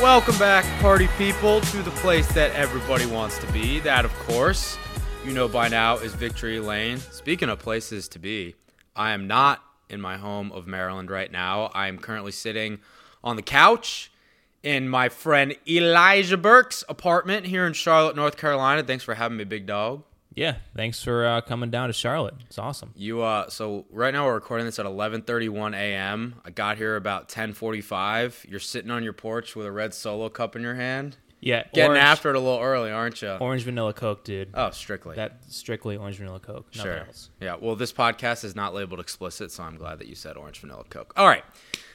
Welcome back, party people, to the place that everybody wants to be. That, of course, you know by now is Victory Lane. Speaking of places to be, I am not in my home of Maryland right now. I am currently sitting on the couch in my friend Elijah Burke's apartment here in Charlotte, North Carolina. Thanks for having me, big dog. Yeah, thanks for uh, coming down to Charlotte. It's awesome. You uh so right now we're recording this at 11:31 a.m. I got here about 10:45. You're sitting on your porch with a red solo cup in your hand. Yeah, Getting orange, after it a little early, aren't you? orange vanilla Coke, dude. Oh, strictly. that strictly orange vanilla Coke. Nothing sure. else. Yeah. Well, this podcast is not labeled explicit, so I'm glad that you said orange vanilla Coke. All right.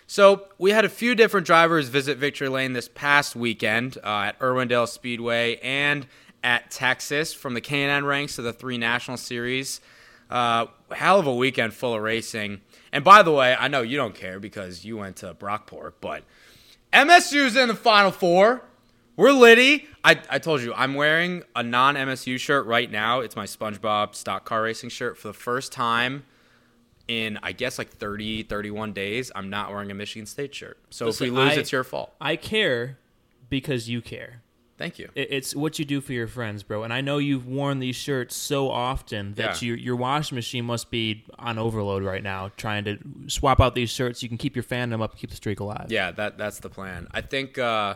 So we had a few different drivers visit Victory Lane this past weekend uh, at Irwindale Speedway and at Texas, from the K&N ranks to the three national series. Uh, hell of a weekend full of racing. And by the way, I know you don't care because you went to Brockport, but MSU's in the Final Four. We're litty. I, I told you, I'm wearing a non MSU shirt right now. It's my SpongeBob stock car racing shirt for the first time in, I guess, like 30, 31 days. I'm not wearing a Michigan State shirt. So Listen, if we lose, I- it's your fault. I care because you care. Thank you. It- It's what you do for your friends, bro. And I know you've worn these shirts so often that Yeah. your your washing machine must be on overload right now, trying to swap out these shirts so you can keep your fandom up, keep the streak alive. Yeah, that that's the plan. I think. Uh,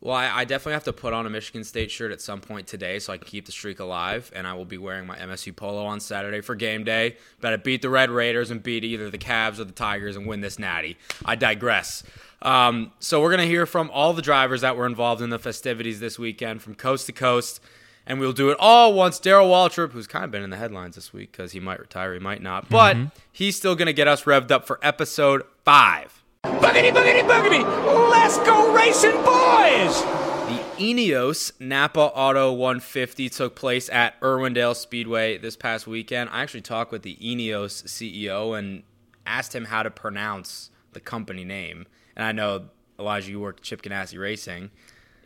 well, I, I definitely have to put on a Michigan State shirt at some point today so I can keep the streak alive. And I will be wearing my MSU polo on Saturday for game day. To beat the Red Raiders and beat either the Cavs or the Tigers and win this natty. I digress. Um, so we're gonna hear from all the drivers that were involved in the festivities this weekend from coast to coast. And we'll do it all once Darrell Waltrip, who's kind of been in the headlines this week because he might retire, he might not, but he's still going to get us revved up for episode five. Boogity, boogity, boogity! Let's go racing, boys! The ENEOS Napa Auto 150 took place at Irwindale Speedway this past weekend. I actually talked with the ENEOS CEO and asked him how to pronounce the company name. And I know Elijah, you worked at Chip Ganassi Racing.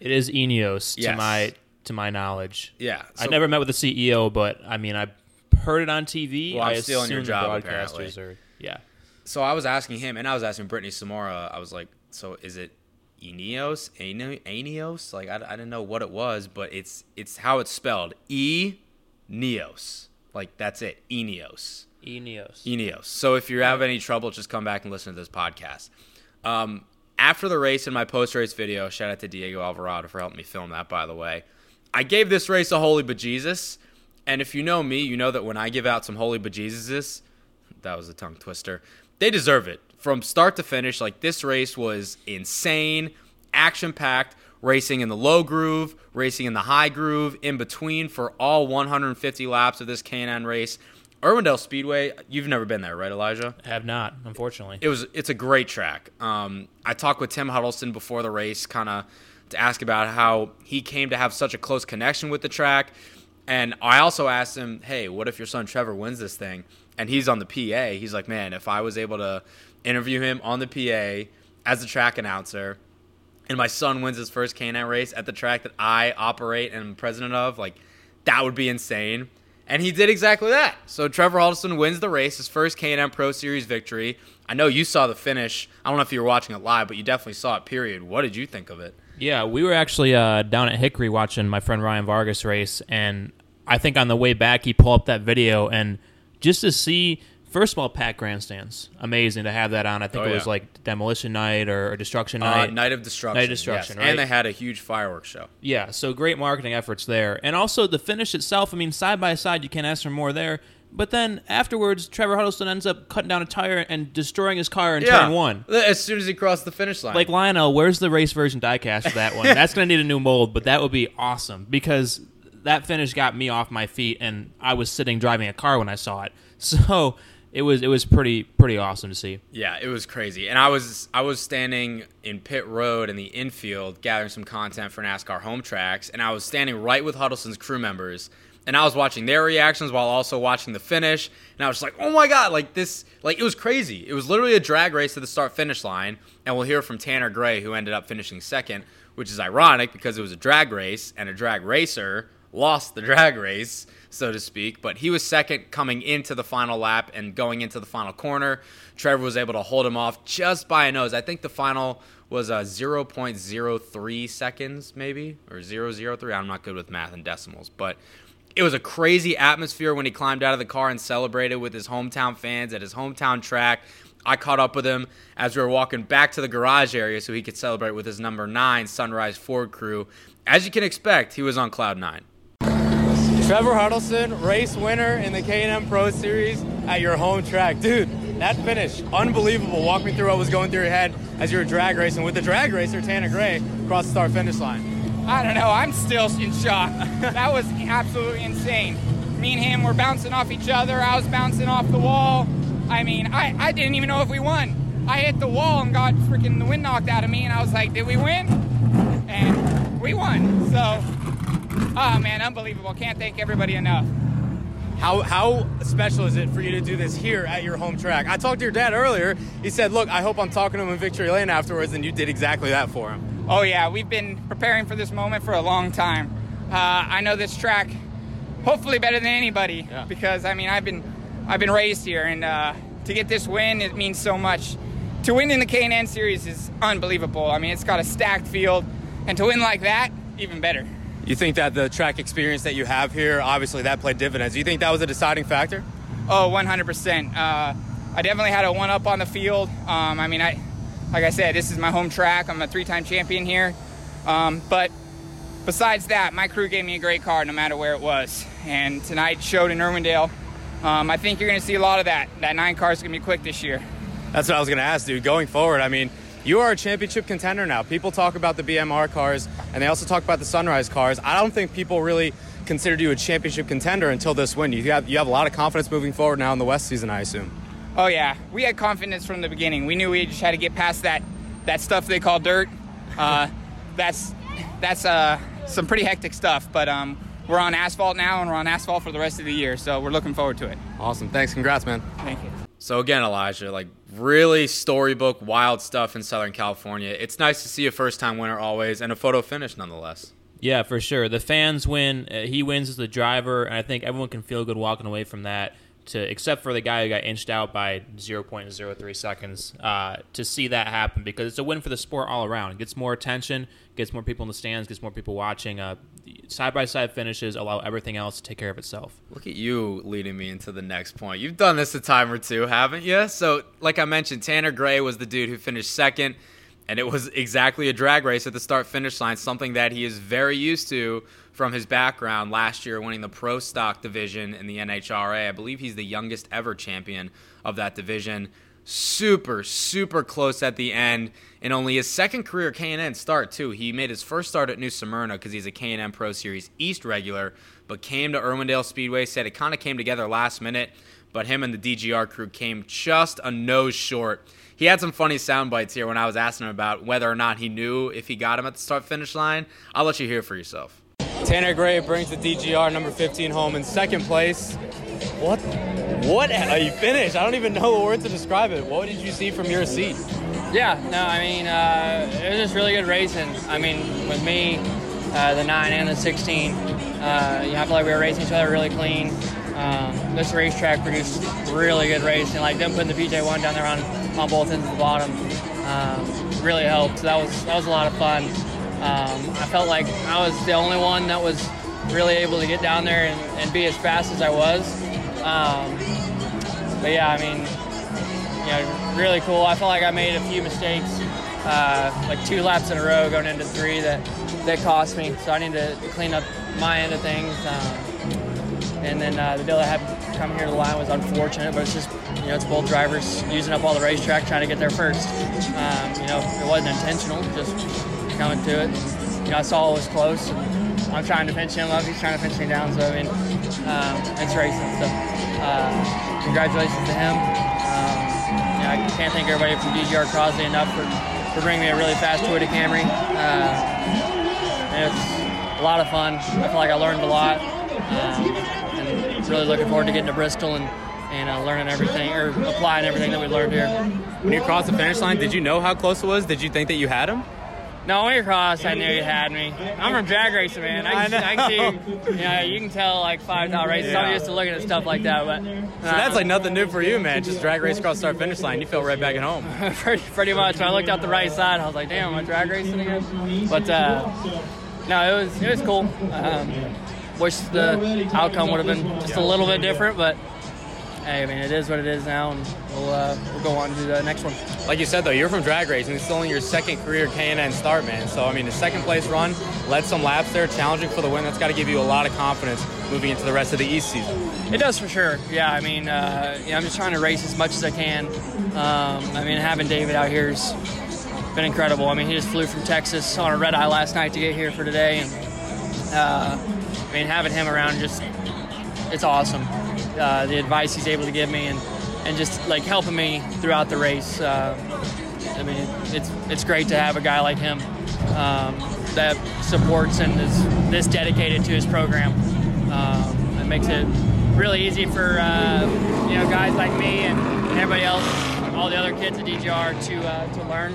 It is ENEOS Yes. to my to my knowledge. Yeah, I never met with the CEO, but I mean, I heard it on TV. Well, I'm I stealing your assume job, the broadcasters apparently. are yeah. So I was asking him, and I was asking Brittany Zamora. I was like, "So is it Ineos? Ane- Aeneos? Like I, I didn't know what it was, but it's it's how it's spelled. E Neos. Like that's it. Ineos. Ineos. Ineos. So if you have any trouble, just come back and listen to this podcast. Um, after the race in my post race video, shout out to Diego Alvarado for helping me film that, by the way. I gave this race a holy bejesus. And if you know me, you know that when I give out some holy bejesuses, that was a tongue twister, they deserve it. From start to finish, like this race was insane, action packed, racing in the low groove, racing in the high groove, in between for all 150 laps of this K&N race. Irwindale Speedway, you've never been there, right, Elijah? Have not, unfortunately. It was it's a great track. Um, I talked with Tim Huddleston before the race, kind of to ask about how he came to have such a close connection with the track, and I also asked him, "Hey, what if your son Trevor wins this thing?" And he's on the PA. He's like, "Man, if I was able to interview him on the PA as the track announcer." And my son wins his first K&N race at the track that I operate and am president of, like that would be insane. And he did exactly that. So Trevor Huddleston wins the race, his first K&N Pro Series victory. I know you saw the finish. I don't know if you were watching it live, but you definitely saw it. Period. What did you think of it? Yeah, we were actually uh, down at Hickory watching my friend Ryan Vargas race, and I think on the way back he pulled up that video, and just to see, first of all, packed grandstands, amazing to have that on. I think Oh, it was yeah. like Demolition Night or, or Destruction Uh, Night. Night of Destruction. Night of Destruction, yes. right? And they had a huge fireworks show. Yeah, so great marketing efforts there. And also the finish itself, I mean, side by side, you can't ask for more there. But then afterwards, Trevor Huddleston ends up cutting down a tire and destroying his car in turn one. As soon as he crossed the finish line. Like Lionel, where's the race version diecast for that one? That's going to need a new mold, but that would be awesome because that finish got me off my feet, and I was sitting driving a car when I saw it. So it was it was pretty pretty awesome to see. Yeah, it was crazy. And I was I was standing in pit road in the infield gathering some content for NASCAR home tracks, and I was standing right with Huddleston's crew members. And I was watching their reactions while also watching the finish. And I was just like, oh my God, like this, like it was crazy. It was literally a drag race to the start finish line. And we'll hear from Tanner Gray, who ended up finishing second, which is ironic because it was a drag race and a drag racer lost the drag race, so to speak. But he was second coming into the final lap and going into the final corner. Trevor was able to hold him off just by a nose. I think the final was uh, 0.03 seconds, maybe, or 0.03. I'm not good with math and decimals, but it was a crazy atmosphere when he climbed out of the car and celebrated with his hometown fans at his hometown track. I caught up with him as we were walking back to the garage area so he could celebrate with his number nine Sunrise Ford crew. As you can expect, he was on cloud nine. Trevor Huddleston, race winner in the K&N Pro Series at your home track. Dude, that finish, unbelievable. Walk me through what was going through your head as you were drag racing with the drag racer, Tanner Gray, across the start finish line. I don't know. I'm still in shock. that was absolutely insane. Me and him were bouncing off each other. I was bouncing off the wall. I mean, I, I didn't even know if we won. I hit the wall and got freaking the wind knocked out of me, and I was like, did we win? And we won. So Oh man, unbelievable! Can't thank everybody enough. How how special is it for you to do this here at your home track? I talked to your dad earlier. He said, "Look, I hope I'm talking to him in Victory Lane afterwards," and you did exactly that for him. Oh yeah, we've been preparing for this moment for a long time. Uh, I know this track, hopefully better than anybody, yeah. because I mean I've been I've been raised here, and uh, to get this win, it means so much. To win in the K&N Series is unbelievable. I mean, it's got a stacked field, and to win like that, even better. You think that the track experience that you have here, obviously that played dividends. Do you think that was a deciding factor? Oh, 100%. Uh, I definitely had a one up on the field. Um, I mean, I, like I said, this is my home track. I'm a three-time champion here. Um, but besides that, my crew gave me a great car no matter where it was. And tonight showed in Irwindale. Um, I think you're going to see a lot of that. That nine car is going to be quick this year. That's what I was going to ask, dude. Going forward, I mean, you are a championship contender now. People talk about the BMR cars and they also talk about the Sunrise cars. I don't think people really considered you a championship contender until this win. You have, you have a lot of confidence moving forward now in the West season, I assume. Oh yeah, we had confidence from the beginning. We knew we just had to get past that that stuff they call dirt. Uh, that's that's uh, some pretty hectic stuff, but um, we're on asphalt now, and we're on asphalt for the rest of the year. So we're looking forward to it. Awesome. Thanks. Congrats, man. Thank you. So again, Elijah, like really storybook, wild stuff in Southern California. It's nice to see a first-time winner always, and a photo finish nonetheless. Yeah, for sure. The fans win. Uh, he wins as the driver, and I think everyone can feel good walking away from that. To except for the guy who got inched out by 0.03 seconds, uh, to see that happen because it's a win for the sport all around. It gets more attention, gets more people in the stands, gets more people watching. Uh, side by side finishes allow everything else to take care of itself. Look at you leading me into the next point. You've done this a time or two, haven't you? So, like I mentioned, Tanner Gray was the dude who finished second, and it was exactly a drag race at the start finish line, something that he is very used to from his background last year winning the pro stock division in the NHRA. I believe he's the youngest ever champion of that division super super close at the end in only his second career K&N start too. He made his first start at New Smyrna because he's a K&N Pro Series East regular, but came to Irwindale Speedway. Said it kind of came together last minute, but him and the DGR crew came just a nose short. He had some funny sound bites here when I was asking him about whether or not he knew if he got him at the start finish line. I'll let you hear for yourself. Tanner Gray brings the DGR number 15 home in second place. What? What? Are you finished? I don't even know the word to describe it. What did you see from your seat? Yeah, no, I mean, uh, it was just really good racing. I mean, with me, uh, the 9 and the 16, uh, you know, I feel like we were racing each other really clean. Um, this racetrack produced really good racing. Like them putting the PJ1 down there on, on both ends of the bottom um, really helped. So that was that was a lot of fun. Um, I felt like I was the only one that was really able to get down there and, and be as fast as I was. Um, but yeah, I mean, you know, really cool. I felt like I made a few mistakes, uh, like two laps in a row going into three that that cost me. So I need to clean up my end of things. Um, and then uh, the deal I had coming here to the line was unfortunate, but it's just you know it's both drivers using up all the racetrack trying to get there first. Um, you know, it wasn't intentional, just coming to it. You know, I saw it was close. And, I'm trying to pinch him up. He's trying to pinch me down. So I mean, um, it's racing. So uh, congratulations to him. Um, yeah, I can't thank everybody from DGR Crosley enough for, for bringing me a really fast Toyota Camry. Uh, it's a lot of fun. I feel like I learned a lot. Um, and really looking forward to getting to Bristol and and uh, learning everything or applying everything that we learned here. When you crossed the finish line, did you know how close it was? Did you think that you had him? No, when you crossed, I knew you had me. I'm from drag racing, man. I, can, I, I can see, you know, you can tell like five thousand races. I'm used to looking at stuff like that, but uh, so that's like nothing new for you, man. Just drag race across the start finish line, you feel right back at home. pretty, pretty much. When I looked out the right side, I was like, damn, I'm I drag racing again? But uh, no, it was it was cool. Um, wish the outcome would have been just a little bit different, but hey, I mean, it is what it is now, and we'll, uh, we'll go on to the next one. Like you said, though, you're from drag racing. It's only your second career K&N start, man. So, I mean, the second place run, led some laps there, challenging for the win. That's got to give you a lot of confidence moving into the rest of the East season. It does for sure. Yeah, I mean, uh, yeah, I'm just trying to race as much as I can. Um, I mean, having David out here has been incredible. I mean, he just flew from Texas on a red eye last night to get here for today, and uh, I mean, having him around just it's awesome. Uh, the advice he's able to give me and, and just like helping me throughout the race. Uh, I mean, it's it's great to have a guy like him um, that supports and is this dedicated to his program. Um, it makes it really easy for uh, you know guys like me and, and, everybody else, all the other kids at DGR to uh, to learn.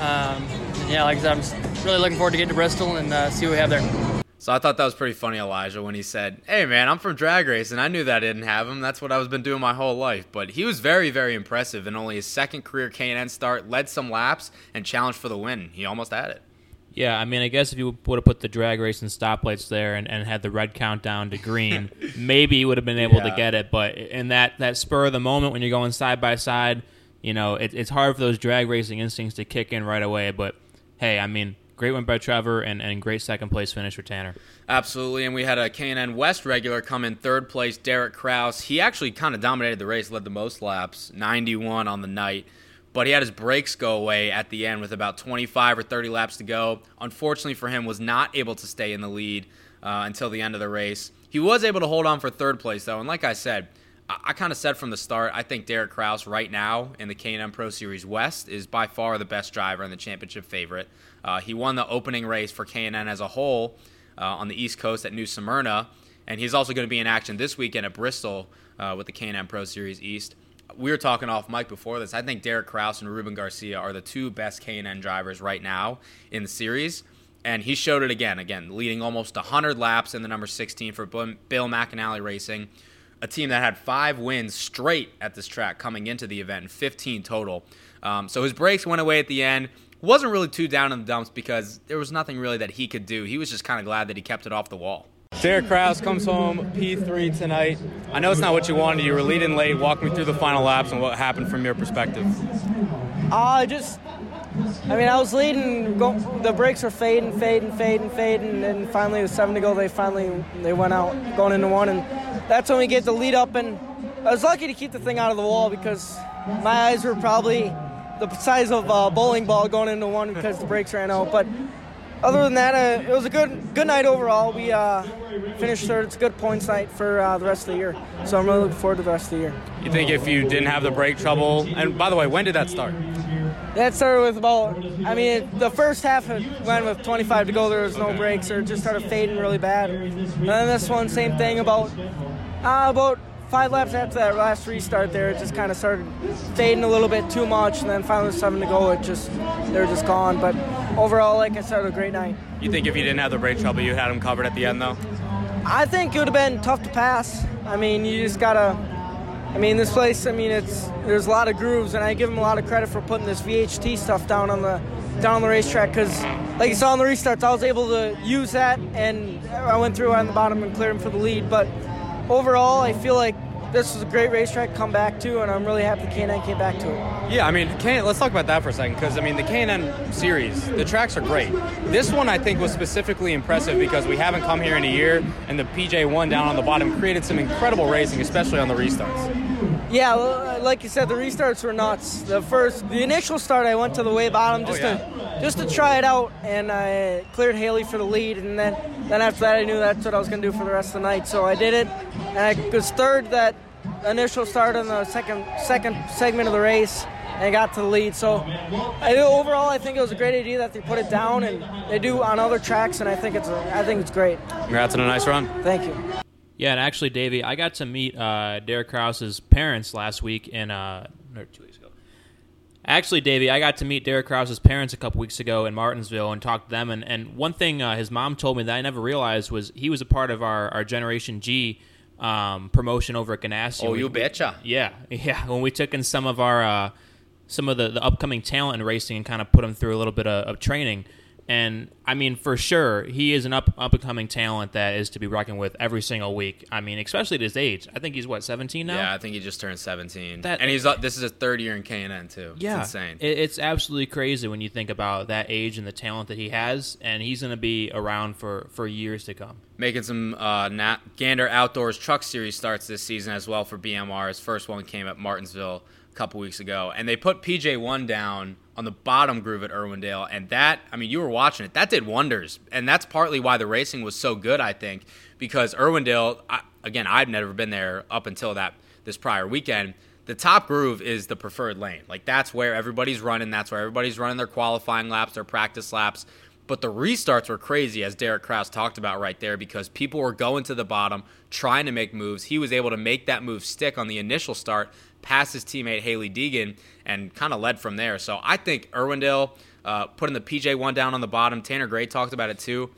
Um, yeah, like I said, I'm really looking forward to getting to Bristol and uh, see what we have there. So I thought that was pretty funny, Elijah, when he said, "Hey, man, I'm from drag race, and I knew that I didn't have him. That's what I was been doing my whole life." But he was very, very impressive in only his second career K&N start, led some laps, and challenged for the win. He almost had it. Yeah, I mean, I guess if you would have put the drag race and stoplights there and, and had the red countdown to green, maybe he would have been able yeah. to get it. But in that, that spur of the moment when you're going side by side, you know, it, it's hard for those drag racing instincts to kick in right away. But hey, I mean, great win by Trevor and, and great second place finish for Tanner. Absolutely, and we had a K&N West regular come in third place, Derek Kraus. He actually kind of dominated the race, led the most laps, 91 on the night, but he had his brakes go away at the end with about 25 or 30 laps to go. Unfortunately for him, was not able to stay in the lead uh, until the end of the race. He was able to hold on for third place though, and like I said, I kind of said from the start, I think Derek Kraus right now in the K&N Pro Series West is by far the best driver and the championship favorite. Uh, he won the opening race for K&N as a whole uh, on the East Coast at New Smyrna, and he's also going to be in action this weekend at Bristol uh, with the K&N Pro Series East. We were talking off mic before this. I think Derek Kraus and Ruben Garcia are the two best K&N drivers right now in the series and he showed it again. Again, leading almost 100 laps in the number 16 for Bill McAnally Racing a team that had five wins straight at this track coming into the event, 15 total. Um, so his brakes went away at the end. Wasn't really too down in the dumps because there was nothing really that he could do. He was just kind of glad that he kept it off the wall. Derek Kraus comes home P3 tonight. I know it's not what you wanted. You were leading late. Walk me through the final laps and what happened from your perspective. Uh, just, I mean, I was leading. Go, the brakes were fading, fading, fading, fading, and finally, with seven to go, they finally they went out going into one, and that's when we get the lead up. And I was lucky to keep the thing out of the wall because my eyes were probably the size of a bowling ball going into one because the brakes ran out. But other than that, uh, it was a good good night overall. We uh, finished third. It's a good points night for uh, the rest of the year. So I'm really looking forward to the rest of the year. You think if you didn't have the brake trouble, and by the way, when did that start? That started with about, I mean, the first half went with 25 to go. There was no brakes, or it just started fading really bad. And then this one, same thing. About uh, about five laps after that last restart, there it just kind of started fading a little bit too much, and then finally seven to go, it just they're just gone. But overall, like I said, a great night. You think if you didn't have the brake trouble, you had them covered at the end, though? I think it would have been tough to pass. I mean, you just gotta I mean, this place. I mean, it's there's a lot of grooves, and I give them a lot of credit for putting this VHT stuff down on the down on the racetrack because, like you saw on the restarts, I was able to use that, and I went through on the bottom and cleared him for the lead. But overall, I feel like this was a great racetrack to come back to, and I'm really happy K&N came back to it. Yeah, I mean, K- let's talk about that for a second, because I mean, the K&N series, the tracks are great. This one I think was specifically impressive because we haven't come here in a year, and the PJ1 down on the bottom created some incredible racing, especially on the restarts. Yeah, well, uh, like you said, the restarts were nuts. The first, the initial start, I went to the way bottom just oh, to just to try it out, and I cleared Hailie for the lead, and then then after that, I knew that's what I was going to do for the rest of the night. So I did it, and I was third that initial start on the second second segment of the race, and got to the lead. So I, overall, I think it was a great idea that they put it down, and they do on other tracks, and I think it's a, I think it's great. Congrats on a nice run. Thank you. Yeah, and actually, Davey, I got to meet uh, Derek Kraus's parents last week in uh, or two weeks ago. Actually, Davey, I got to meet Derek Kraus's parents a couple weeks ago in Martinsville and talked to them. And, and one thing uh, his mom told me that I never realized was he was a part of our, our Generation G um, promotion over at Ganassi. Oh, We- you betcha. Yeah, yeah. When we took in some of our uh, some of the, the upcoming talent in racing and kind of put them through a little bit of, of training, and I mean for sure he is an up up and coming talent that is to be reckoned with every single week. I mean, especially at his age. I think he's what seventeen now. Yeah, I think he just turned 17. That- and he's uh, this is his third year in K&N too. Yeah, It's insane. It, it's absolutely crazy when you think about that age and the talent that he has, and he's going to be around for, for years to come. making some uh, Nat- Gander Outdoors Truck Series starts this season as well for BMR. His first one came at Martinsville a couple weeks ago, and they put PJ1 down on the bottom groove at Irwindale, and that I mean you were watching it, that did wonders, and that's partly why the racing was so good, I think, because Irwindale, I, again, I've never been there up until that this prior weekend. The top groove is the preferred lane. Like that's where everybody's running. That's where everybody's running their qualifying laps, their practice laps. But the restarts were crazy, as Derek Kraus talked about right there, because people were going to the bottom, trying to make moves. He was able to make that move stick on the initial start, past his teammate Hailie Deegan, and kind of led from there. So I think Irwindale uh, putting the PJ1 down on the bottom, Tanner Gray talked about it too.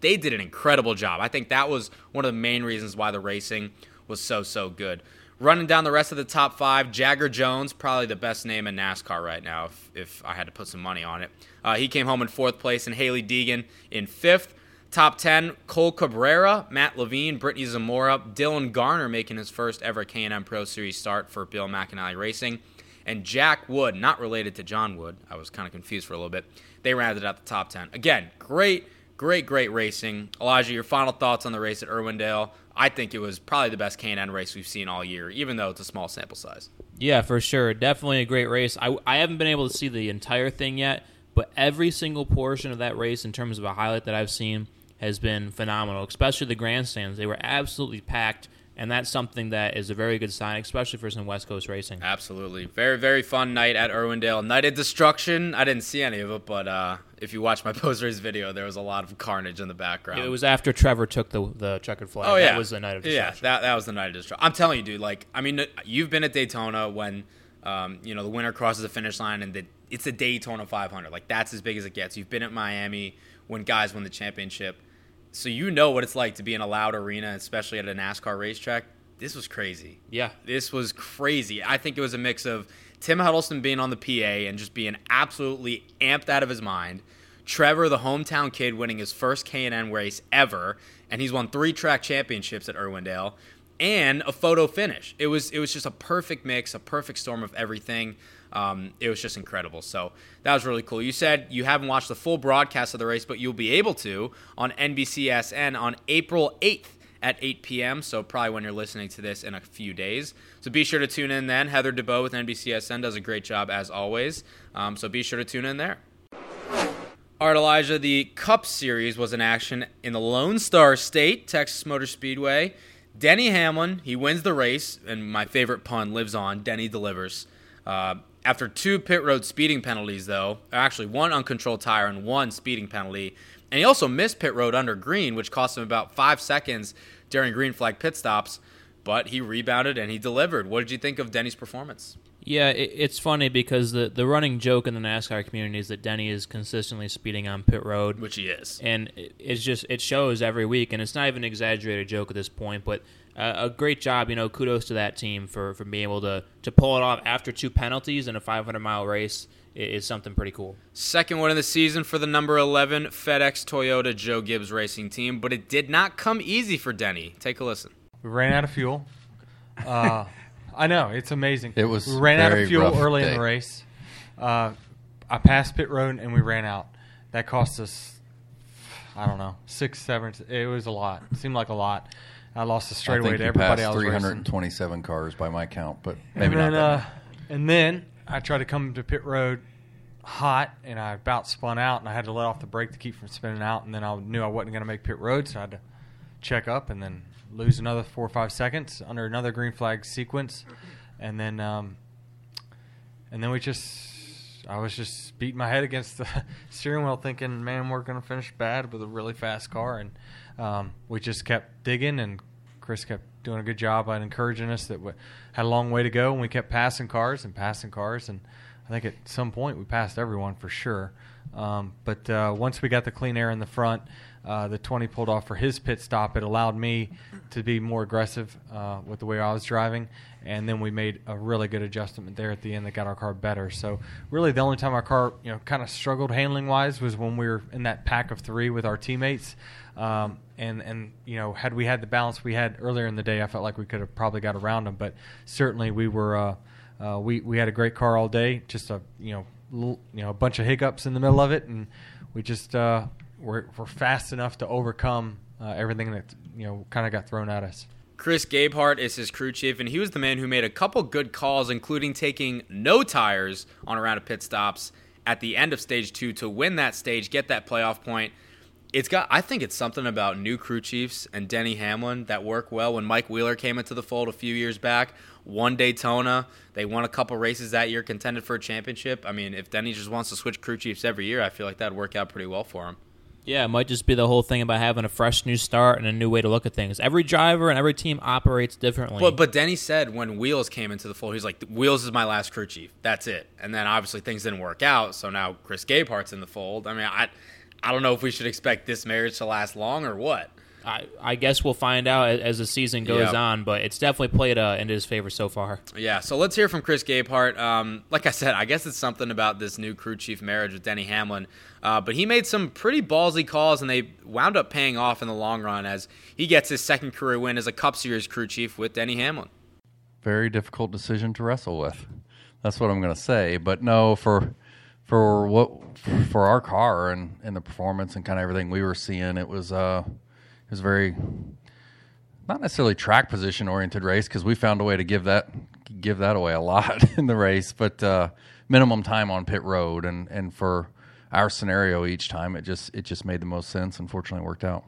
They did an incredible job. I think that was one of the main reasons why the racing was so, so good. Running down the rest of the top five, Jagger Jones, probably the best name in NASCAR right now, if, if I had to put some money on it. Uh, he came home in fourth place, and Hailie Deegan in fifth. Top 10, Cole Cabrera, Matt Levine, Brittany Zamora, Dylan Garner making his first ever K&N Pro Series start for Bill McAnally Racing, and Jack Wood, not related to John Wood. I was kind of confused for a little bit. They rounded out the top 10. Again, great, great, great racing. Elijah, your final thoughts on the race at Irwindale? I think it was probably the best K&N race we've seen all year, even though it's a small sample size. Yeah, for sure. Definitely a great race. I, I haven't been able to see the entire thing yet, but every single portion of that race, in terms of a highlight that I've seen, has been phenomenal, especially the grandstands. They were absolutely packed, and that's something that is a very good sign, especially for some West Coast racing. Absolutely. Very, very fun night at Irwindale. Night of Destruction. I didn't see any of it, but uh, if you watch my post race video, there was a lot of carnage in the background. It was after Trevor took the the checkered flag. Oh yeah, that was the night of destruction. yeah. That that was the night of destruction. I'm telling you, dude. Like, I mean, you've been at Daytona when, um, you know, the winner crosses the finish line, and the, it's a Daytona 500. Like, that's as big as it gets. You've been at Miami when guys win the championship, so you know what it's like to be in a loud arena, especially at a NASCAR racetrack. This was crazy. Yeah. This was crazy. I think it was a mix of Tim Huddleston being on the PA and just being absolutely amped out of his mind. Trevor, the hometown kid, winning his first K&N race ever, and he's won three track championships at Irwindale, and a photo finish. It was it was just a perfect mix, a perfect storm of everything. Um, it was just incredible. So that was really cool. You said you haven't watched the full broadcast of the race, but you'll be able to on NBCSN on April 8th at 8 p.m. So probably when you're listening to this in a few days. So be sure to tune in then. Heather DeBeaux with NBCSN does a great job as always. Um, so be sure to tune in there. All right, Elijah, the Cup Series was in action in the Lone Star State, Texas Motor Speedway. Denny Hamlin, he wins the race, and my favorite pun lives on. Denny delivers. Uh, after two pit road speeding penalties, though, actually one uncontrolled tire and one speeding penalty, and he also missed pit road under green, which cost him about five seconds during green flag pit stops. But he rebounded and he delivered. What did you think of Denny's performance? Yeah, it, it's funny because the the running joke in the NASCAR community is that Denny is consistently speeding on pit road, Which he is. and it- it's just it shows every week, and it's not even an exaggerated joke at this point. But uh, a great job, you know. Kudos to that team for for being able to to pull it off after two penalties in a 500 mile race i- is something pretty cool. Second win of the season for the number 11 FedEx Toyota Joe Gibbs racing team, but it did not come easy for Denny. Take a listen. We ran out of fuel. Uh, I know it's amazing. It was we ran out of fuel rough early in the race. Uh, I passed pit road and we ran out. That cost us, I don't know, six, seven. It was a lot. It seemed like a lot. I lost the I straightaway think to everybody passed I was racing. 327 cars by my count, but maybe and then, not. uh, and then I tried to come to pit road hot, and I about spun out, and I had to let off the brake to keep from spinning out. And then I knew I wasn't going to make pit road, so I had to check up and then lose another four or five seconds under another green flag sequence, and then um, and then we just. I was just beating my head against the steering wheel, thinking, "Man, we're going to finish bad with a really fast car." And um, we just kept digging, and Chris kept doing a good job at encouraging us that we had a long way to go, and we kept passing cars and passing cars, and I think at some point we passed everyone for sure. Um, but uh, once we got the clean air in the front, uh, the 20 pulled off for his pit stop. It allowed me to be more aggressive uh, with the way I was driving, and then we made a really good adjustment there at the end that got our car better. So really, the only time our car, you know, kind of struggled handling wise was when we were in that pack of three with our teammates. Um, and and you know, had we had the balance we had earlier in the day, I felt like we could have probably got around them. But certainly, we were uh, uh, we we had a great car all day. Just a you know l- you know a bunch of hiccups in the middle of it, and we just uh, were, were fast enough to overcome uh, everything that you know kind of got thrown at us. Chris Gabehart is his crew chief, and he was the man who made a couple good calls, including taking no tires on a round of pit stops at the end of stage two to win that stage, get that playoff point. It's got. I think it's something about new crew chiefs and Denny Hamlin that work well. When Mike Wheeler came into the fold a few years back, won Daytona, they won a couple races that year, contended for a championship. I mean, if Denny just wants to switch crew chiefs every year, I feel like that'd work out pretty well for him. Yeah, it might just be the whole thing about having a fresh new start and a new way to look at things. Every driver and every team operates differently. But but Denny said when Wheels came into the fold, he's like, Wheels is my last crew chief. That's it. And then obviously things didn't work out, so now Chris Gabehart's in the fold. I mean, I I don't know if we should expect this marriage to last long or what. I, I guess we'll find out as, the season goes Yeah. on, but it's definitely played uh, into his favor so far. Yeah, so let's hear from Chris Gabehart. Um, like I said, I guess it's something about this new crew chief marriage with Denny Hamlin. Uh, but he made some pretty ballsy calls, and they wound up paying off in the long run as he gets his second career win as a Cup Series crew chief with Denny Hamlin. very difficult decision to wrestle with. That's what I'm going to say. But no, for for what for our car and, and the performance and kind of everything we were seeing, it was uh it was very not necessarily track position oriented race because we found a way to give that give that away a lot in the race, but uh, minimum time on pit road and and for our scenario each time it just it just made the most sense. Unfortunately, worked out.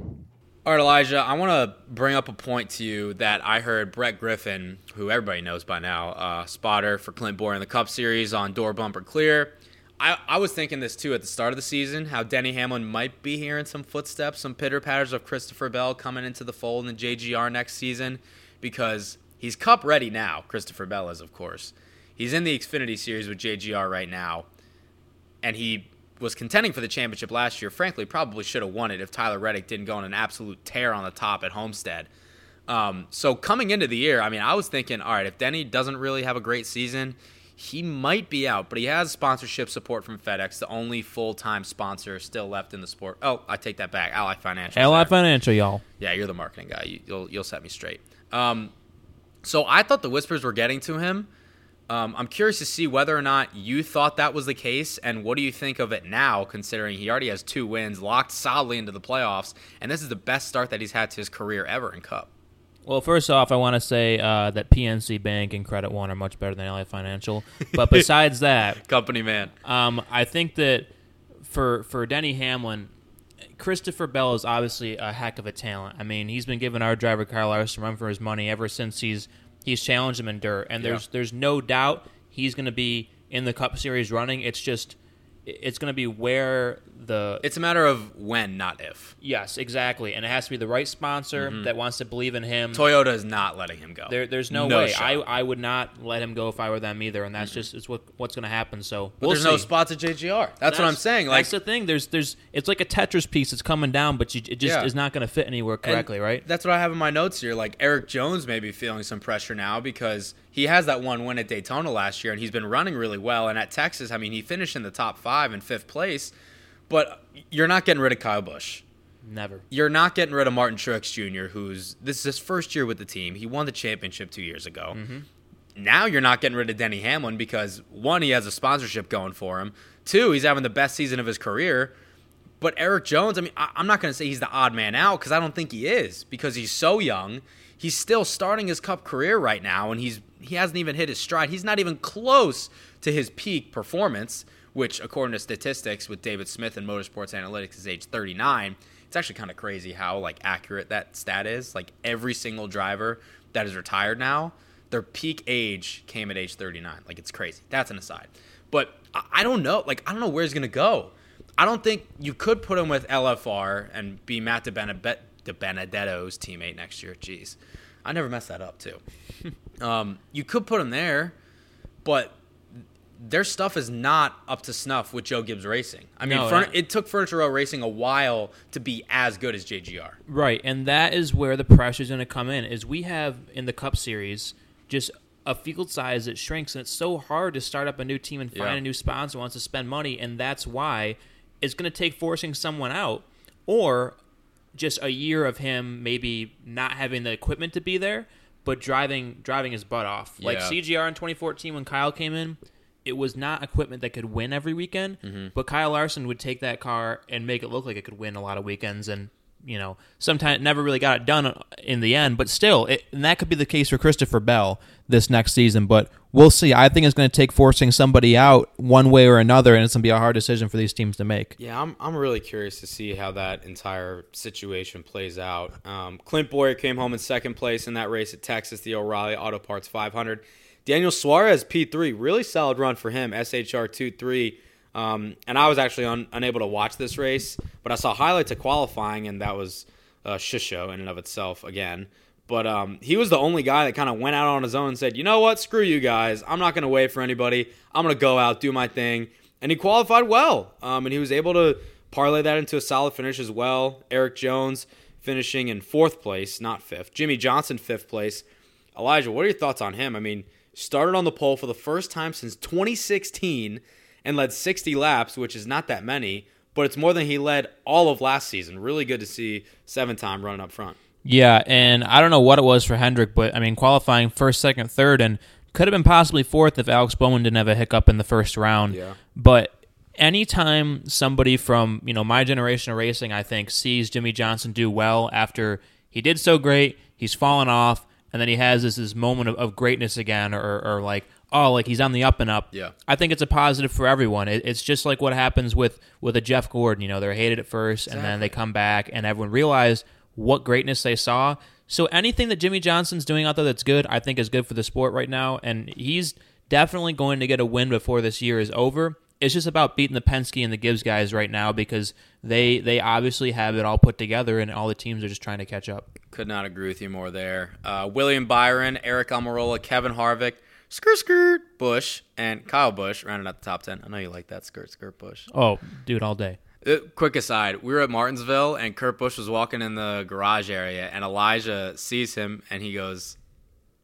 All right, Elijah, I want to bring up a point to you that I heard Brett Griffin, who everybody knows by now, uh, spotter for Clint Bowyer in the Cup Series on Door Bumper Clear. I, I was thinking this too at the start of the season, how Denny Hamlin might be hearing some footsteps, some pitter patters of Christopher Bell coming into the fold in the JGR next season because he's Cup ready now. Christopher Bell is, of course. He's in the Xfinity Series with JGR right now, and he was contending for the championship last year. Frankly, probably should have won it if Tyler Reddick didn't go on an absolute tear on the top at Homestead. Um, so coming into the year, I mean, I was thinking, all right, if Denny doesn't really have a great season, he might be out, but he has sponsorship support from FedEx, the only full time sponsor still left in the sport. Oh, I take that back. Ally Financial. Ally Financial, y'all. Yeah, you're the marketing guy. You, you'll you'll set me straight. Um, so I thought the whispers were getting to him. Um, I'm curious to see whether or not you thought that was the case, and what do you think of it now, considering he already has two wins, locked solidly into the playoffs, and this is the best start that he's had to his career ever in Cup. Well, first off, I want to say uh, that PNC Bank and Credit One are much better than Ally Financial. But besides that, company man, um, I think that for for Denny Hamlin, Christopher Bell is obviously a heck of a talent. I mean, he's been giving our driver Kyle Larson run for his money ever since he's he's challenged him in dirt, and there's Yeah. there's no doubt he's going to be in the Cup Series running. It's just it's going to be where the It's a matter of when, not if. yes exactly, and it has to be the right sponsor Mhm. that wants to believe in him. Toyota is not letting him go. There, there's no, No way. shot. I, I would not let him go if I were them either, and that's just it's what what's going to happen. So But we'll there's no see. spots at JGR. That's, what I'm saying. Like that's the thing. There's there's it's like a Tetris piece that's coming down, but you, it just Yeah. is not going to fit anywhere And correctly, right? That's what I have in my notes here. Like Erik Jones may be feeling some pressure now because he has that one win at Daytona last year and he's been running really well. And at Texas, I mean, he finished in the top five in fifth place, but you're not getting rid of Kyle Busch. Never. You're not getting rid of Martin Truex Jr., who's this is his first year with the team. He won the championship two years ago. Mm-hmm. Now you're not getting rid of Denny Hamlin because one, he has a sponsorship going for him. Two, he's having the best season of his career. But Erik Jones, I mean, I, I'm not going to say he's the odd man out because I don't think he is because he's so young. He's still starting his Cup career right now, and he's he hasn't even hit his stride. He's not even close to his peak performance, which, according to statistics, with David Smith and Motorsports Analytics, is age 39. It's actually kind of crazy how like accurate that stat is. Like every single driver that is retired now, their peak age came at age 39. Like it's crazy. That's an aside. But I, don't know. Like I don't know where he's gonna go. I don't think you could put him with LFR and be Matt DiBenedetto, DiBenedetto's teammate next year. Jeez, I never messed that up too. um, you could put him there, but their stuff is not up to snuff with Joe Gibbs Racing. I mean, No, Furn- it took Furniture Row Racing a while to be as good as JGR. Right, and that is where the pressure is going to come in. Is we have in the Cup Series just a field size that shrinks, and it's so hard to start up a new team and find Yeah. a new sponsor who wants to spend money, and that's why it's going to take forcing someone out, or just a year of him maybe not having the equipment to be there, but driving driving his butt off. Like Yeah. CGR in 2014 when Kyle came in, it was not equipment that could win every weekend, Mm-hmm. but Kyle Larson would take that car and make it look like it could win a lot of weekends and you know, sometimes it never really got it done in the end, but still, it, and that could be the case for Christopher Bell this next season. But we'll see. I think it's going to take forcing somebody out one way or another, and it's going to be a hard decision for these teams to make. Yeah, I'm, I'm really curious to see how that entire situation plays out. Um, Clint Bowyer came home in second place in that race at Texas, the O'Reilly Auto Parts 500. Daniel Suarez, P3, really solid run for him, SHR 2 3. Um, and I was actually un, unable to watch this race, but I saw highlights of qualifying, and that was a shit show in and of itself again. But um, he was the only guy that kind of went out on his own and said, you know what, screw you guys. I'm not going to wait for anybody. I'm going to go out, do my thing. And he qualified well. Um, and he was able to parlay that into a solid finish as well. Erik Jones finishing in fourth place, not fifth. Jimmie Johnson, fifth place. Elijah, what are your thoughts on him? I mean, started on the pole for the first time since 2016 and led 60 laps, which is not that many, but it's more than he led all of last season. Really good to see seven time running up front. Yeah, and I don't know what it was for Hendrick, but I mean, qualifying first, second, third, and could have been possibly fourth if Alex Bowman didn't have a hiccup in the first round. Yeah. But anytime somebody from you know my generation of racing, I think, sees Jimmie Johnson do well after he did so great, he's fallen off, and then he has this this moment of, of greatness again, or, or like oh, like he's on the up and up. Yeah. I think it's a positive for everyone. It, it's just like what happens with with a Jeff Gordon. You know, they're hated at first, and then they come back, and everyone realized what greatness they saw. So anything that Jimmie Johnson's doing out there that's good, I think is good for the sport right now, and he's definitely going to get a win before this year is over. It's just about beating the Penske and the Gibbs guys right now because they they obviously have it all put together, and all the teams are just trying to catch up. Could not agree with you more there. Uh, William Byron, Aric Almirola, Kevin Harvick, Skirt Skirt Bush, and Kyle Busch rounded out the top 10. I know you like that Skirt Skirt Bush. Oh, dude, all day. Uh, quick aside, we were at Martinsville and Kurt Busch was walking in the garage area and Elijah sees him and he goes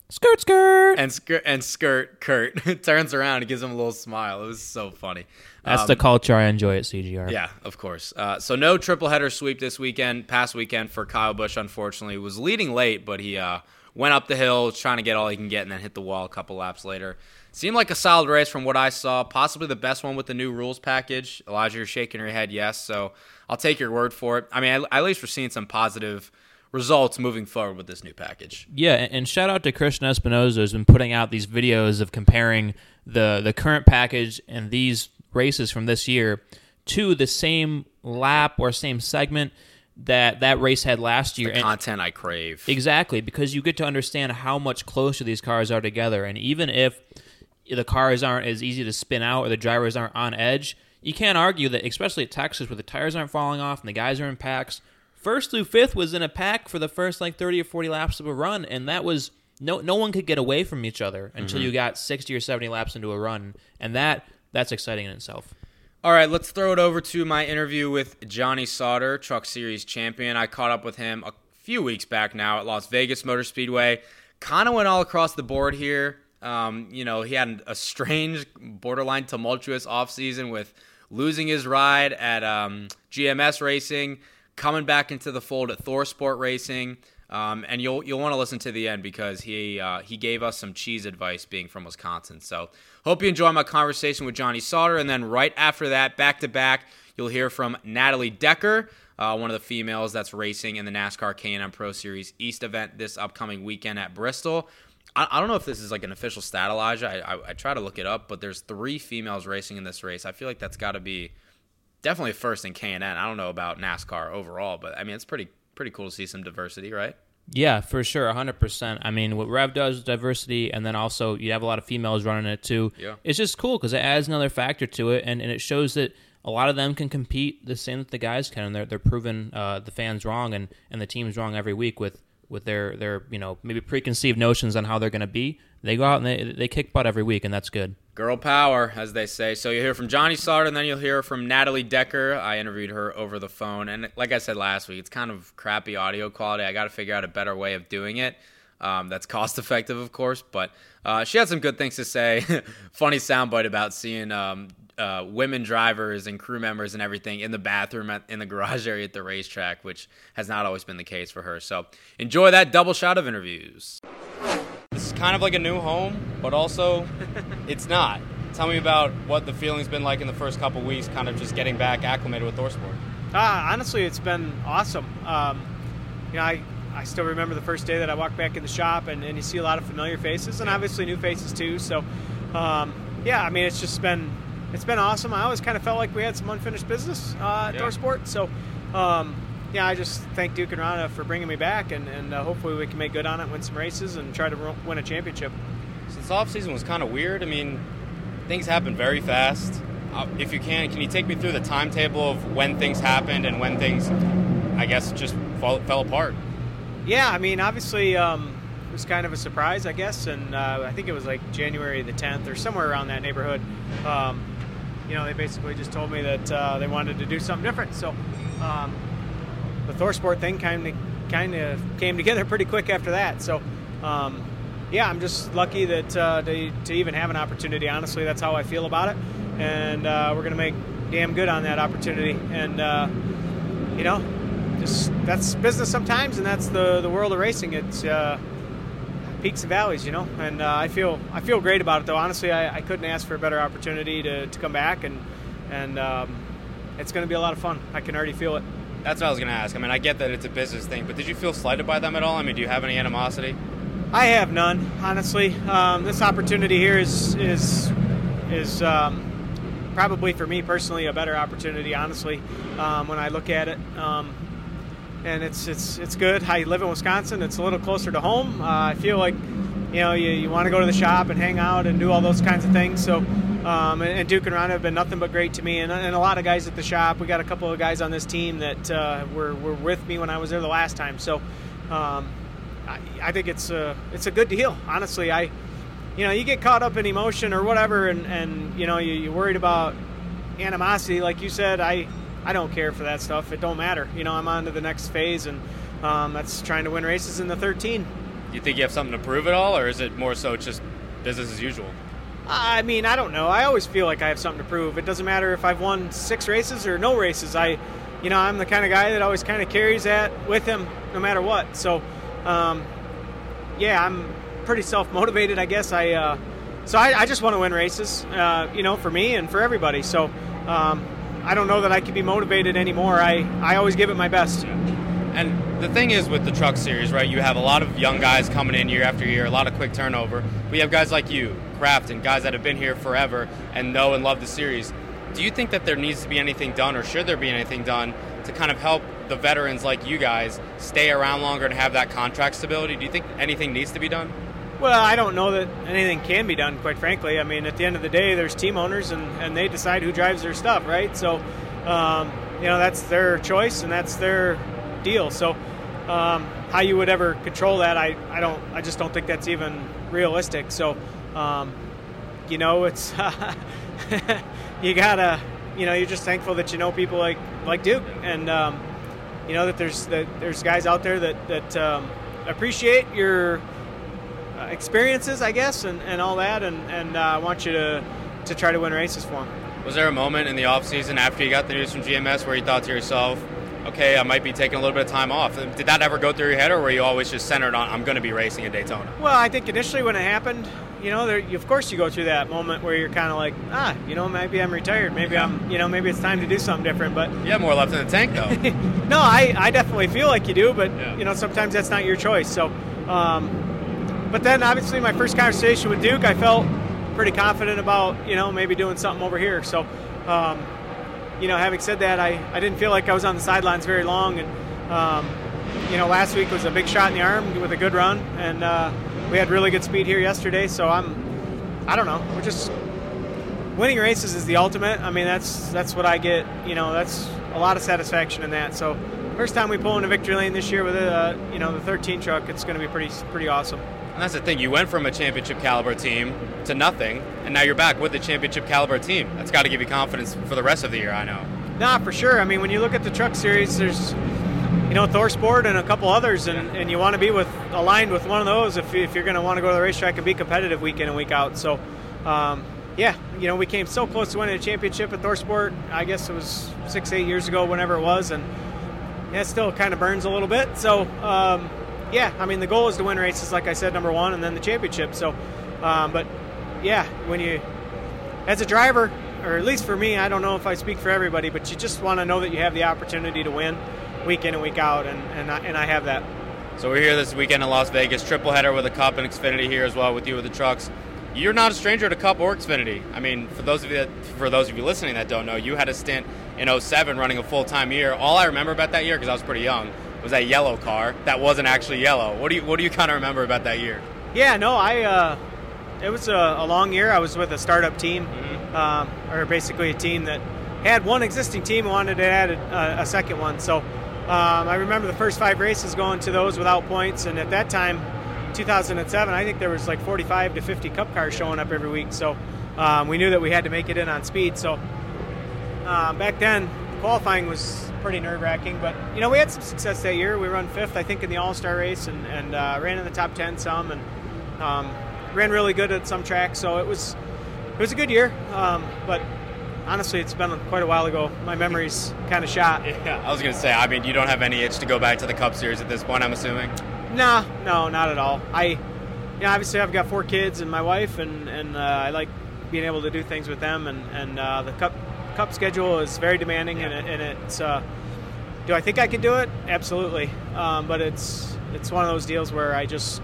skirt skirt and skirt and skirt Kurt turns around and gives him a little smile. It was so funny. That's Um, the culture I enjoy at CGR. yeah, of course. Uh, so no triple header sweep this weekend. Past weekend for Kyle Busch, unfortunately, was leading late, but he uh, went up the hill trying to get all he can get, and then hit the wall a couple laps later. Seemed like a solid race from what I saw. Possibly the best one with the new rules package. Elijah, you're shaking your head, yes. So I'll take your word for it. I mean, at, at least we're seeing some positive results moving forward with this new package. Yeah, and shout out to Christian Espinoza who's been putting out these videos of comparing the the current package and these races from this year to the same lap or same segment that that race had last year. The And- content I crave. Exactly, because you get to understand how much closer these cars are together. And even if the cars aren't as easy to spin out or the drivers aren't on edge, you can't argue that, especially at Texas where the tires aren't falling off and the guys are in packs. First through fifth was in a pack for the first like 30 or 40 laps of a run, and that was no no one could get away from each other until Mhm. you got 60 or 70 laps into a run, and that that's exciting in itself. All right, let's throw it over to my interview with Johnny Sauter, Truck Series champion. I caught up with him a few weeks back now at Las Vegas Motor Speedway. Kind of went all across the board here. Um, you know, he had a strange, borderline tumultuous offseason with losing his ride at um, GMS Racing, coming back into the fold at ThorSport Racing. Um, and you'll you'll want to listen to the end because he uh, he gave us some cheese advice being from Wisconsin. So hope you enjoy my conversation with Johnny Sauter, and then right after that, back to back, You'll hear from Natalie Decker, uh, one of the females that's racing in the NASCAR K&N Pro Series East event this upcoming weekend at Bristol. I, I don't know if this is like an official stat, Elijah. I, I, I try to look it up, but there's three females racing in this race. I feel like that's got to be definitely first in K&N. I don't know about NASCAR overall, but I mean it's pretty pretty cool to see some diversity, right? Yeah, for sure, hundred percent. I mean, what Rev does is diversity, and then also you have a lot of females running it too. Yeah. it's just cool because it adds another factor to it, and, and it shows that a lot of them can compete the same that the guys can, and they're they're proving uh, the fans wrong and, and the teams wrong every week with with their their you know maybe preconceived notions on how they're going to be. They go out and they they kick butt every week, and that's good. Girl power, as they say. So you'll hear from Johnny Sauter, and then you'll hear from Natalie Decker. I interviewed her over the phone, and like I said last week, it's kind of crappy audio quality. I got to figure out a better way of doing it. Um, that's cost effective, of course, but uh, she had some good things to say. Funny soundbite about seeing um, uh, women drivers and crew members and everything in the bathroom at, in the garage area at the racetrack, which has not always been the case for her. So enjoy that double shot of interviews. Kind of like a new home, but also it's not. Tell me about what the feeling's been like in the first couple weeks, kind of just getting back acclimated with ThorSport. Uh, honestly, it's been awesome. Um, you know, I, I still remember the first day that I walked back in the shop, and, and you see a lot of familiar faces, and obviously new faces too. So, um, yeah, I mean, it's just been it's been awesome. I always kind of felt like we had some unfinished business uh, at Yeah. ThorSport. So, um, yeah, I just thank Duke and Rhonda for bringing me back, and, and uh, hopefully we can make good on it, win some races, and try to win a championship. Since off season was kind of weird, I mean, things happen very fast. Uh, if you can, can you take me through the timetable of when things happened and when things, I guess, just fall, fell apart? Yeah, I mean, obviously, um, it was kind of a surprise, I guess, and uh, I think it was like January the 10th or somewhere around that neighborhood. Um, you know, they basically just told me that uh, they wanted to do something different. So um, the ThorSport thing kind of kind of came together pretty quick after that. So um, yeah, I'm just lucky that uh, to, to even have an opportunity. Honestly, that's how I feel about it, and uh, we're gonna make damn good on that opportunity. And uh, you know, just that's business sometimes, and that's the the world of racing. It's uh, peaks and valleys, you know. And uh, I feel I feel great about it, though. Honestly, I, I couldn't ask for a better opportunity to, to come back, and and um, it's going to be a lot of fun. I can already feel it. That's what I was going to ask. I mean, I get that it's a business thing, but did you feel slighted by them at all? I mean, do you have any animosity? I have none, honestly. Um, this opportunity here is is is um, probably for me personally a better opportunity, honestly, um, when I look at it. Um, and it's it's it's good. I live in Wisconsin. It's a little closer to home. Uh, I feel like you know you, you want to go to the shop and hang out and do all those kinds of things. So. Um, and, and Duke and Ron have been nothing but great to me, and, and a lot of guys at the shop. We got a couple of guys on this team that uh, were, were with me when I was there the last time. So, um, I, I think it's a it's a good deal. Honestly, I you know you get caught up in emotion or whatever, and, and you know you, you're worried about animosity, like you said. I I don't care for that stuff. It don't matter. You know I'm on to the next phase, and um, that's trying to win races in the 13. Do you think you have something to prove at all, or is it more so just business as usual? I mean, I don't know. I always feel like I have something to prove. It doesn't matter if I've won six races or no races. I, you know, I'm the kind of guy that always kind of carries that with him no matter what. So, um, yeah, I'm pretty self motivated, I guess. I, uh, so I, I just want to win races, uh, you know, for me and for everybody. So, um, I don't know that I can be motivated anymore. I, I always give it my best. And the thing is with the truck series, right? You have a lot of young guys coming in year after year, a lot of quick turnover. We have guys like you, Kraft, and guys that have been here forever and know and love the series. Do you think that there needs to be anything done, or should there be anything done to kind of help the veterans like you guys stay around longer and have that contract stability? Do you think anything needs to be done? Well, I don't know that anything can be done, quite frankly. I mean, at the end of the day, there's team owners and, and they decide who drives their stuff, right? So, um, you know, that's their choice and that's their deal. So, um, how you would ever control that, I, I don't, I just don't think that's even realistic. So, um, you know, it's, you gotta, you know, you're just thankful that you know people like, like Duke and, um, you know, that there's, that there's guys out there that, that, um, appreciate your, uh, experiences, I guess, and, and all that, and and uh, I want you to to try to win races for them. Was there a moment in the offseason after you got the news from GMS where you thought to yourself, okay, I might be taking a little bit of time off? Did that ever go through your head, or were you always just centered on, I'm going to be racing at Daytona? Well, I think initially when it happened, you know, there, of course you go through that moment where you're kind of like, ah, you know, maybe I'm retired. Maybe I'm, you know, maybe it's time to do something different. But You have more left in the tank, though. no, I, I definitely feel like you do, but you know, sometimes that's not your choice. So, um, but then obviously my first conversation with Duke, I felt pretty confident about, you know, maybe doing something over here. So, um, you know, having said that, I, I didn't feel like I was on the sidelines very long, and um, you know, last week was a big shot in the arm with a good run, and uh, we had really good speed here yesterday. So I'm, I don't know, we're just winning races is the ultimate. I mean, that's that's what I get. You know, that's a lot of satisfaction in that. So first time we pull into victory lane this year with a uh, you know the 13 truck, it's going to be pretty pretty awesome. And that's the thing. You went from a championship caliber team to nothing, and now you're back with the championship caliber team. That's got to give you confidence for the rest of the year. I know. Nah, for sure. I mean, when you look at the truck series, there's you know ThorSport and a couple others, and, and you want to be with aligned with one of those if, if you're going to want to go to the racetrack and be competitive week in and week out. So, um, yeah, you know we came so close to winning a championship at ThorSport. I guess it was six, eight years ago, whenever it was, and yeah, it still kind of burns a little bit. So, um, yeah, I mean the goal is to win races, like I said, number one, and then the championship. So, um, but yeah, when you as a driver, or at least for me, I don't know if I speak for everybody, but you just want to know that you have the opportunity to win week in and week out, and and I, and I have that. So we're here this weekend in Las Vegas, triple header with a Cup and Xfinity here as well with you with the trucks. You're not a stranger to Cup or Xfinity. I mean, for those of you that, for those of you listening that don't know, you had a stint in 07 running a full time year. All I remember about that year, because I was pretty young, was that yellow car that wasn't actually yellow. What do you what do you kind of remember about that year? Yeah, no, I. Uh, it was a, a long year. I was with a startup team, um, or basically a team that had one existing team and wanted to add a, a second one. So um, I remember the first five races going to those without points, and at that time, 2007, I think there was like 45 to 50 Cup cars showing up every week. So um, we knew that we had to make it in on speed. So uh, back then, qualifying was pretty nerve wracking, but you know we had some success that year. We run fifth, I think, in the All Star race, and, and uh, ran in the top 10 some, and um, ran really good at some tracks. So it was it was a good year. Um, but honestly, it's been quite a while ago. My memory's kind of shot. Yeah, I was gonna say. I mean, you don't have any itch to go back to the Cup Series at this point. I'm assuming. Nah, no, not at all. I, you know, obviously I've got four kids and my wife, and and uh, I like being able to do things with them. And and uh, the cup cup schedule is very demanding, and, it, and it's. Uh, do I think I could do it? Absolutely, um, but it's it's one of those deals where I just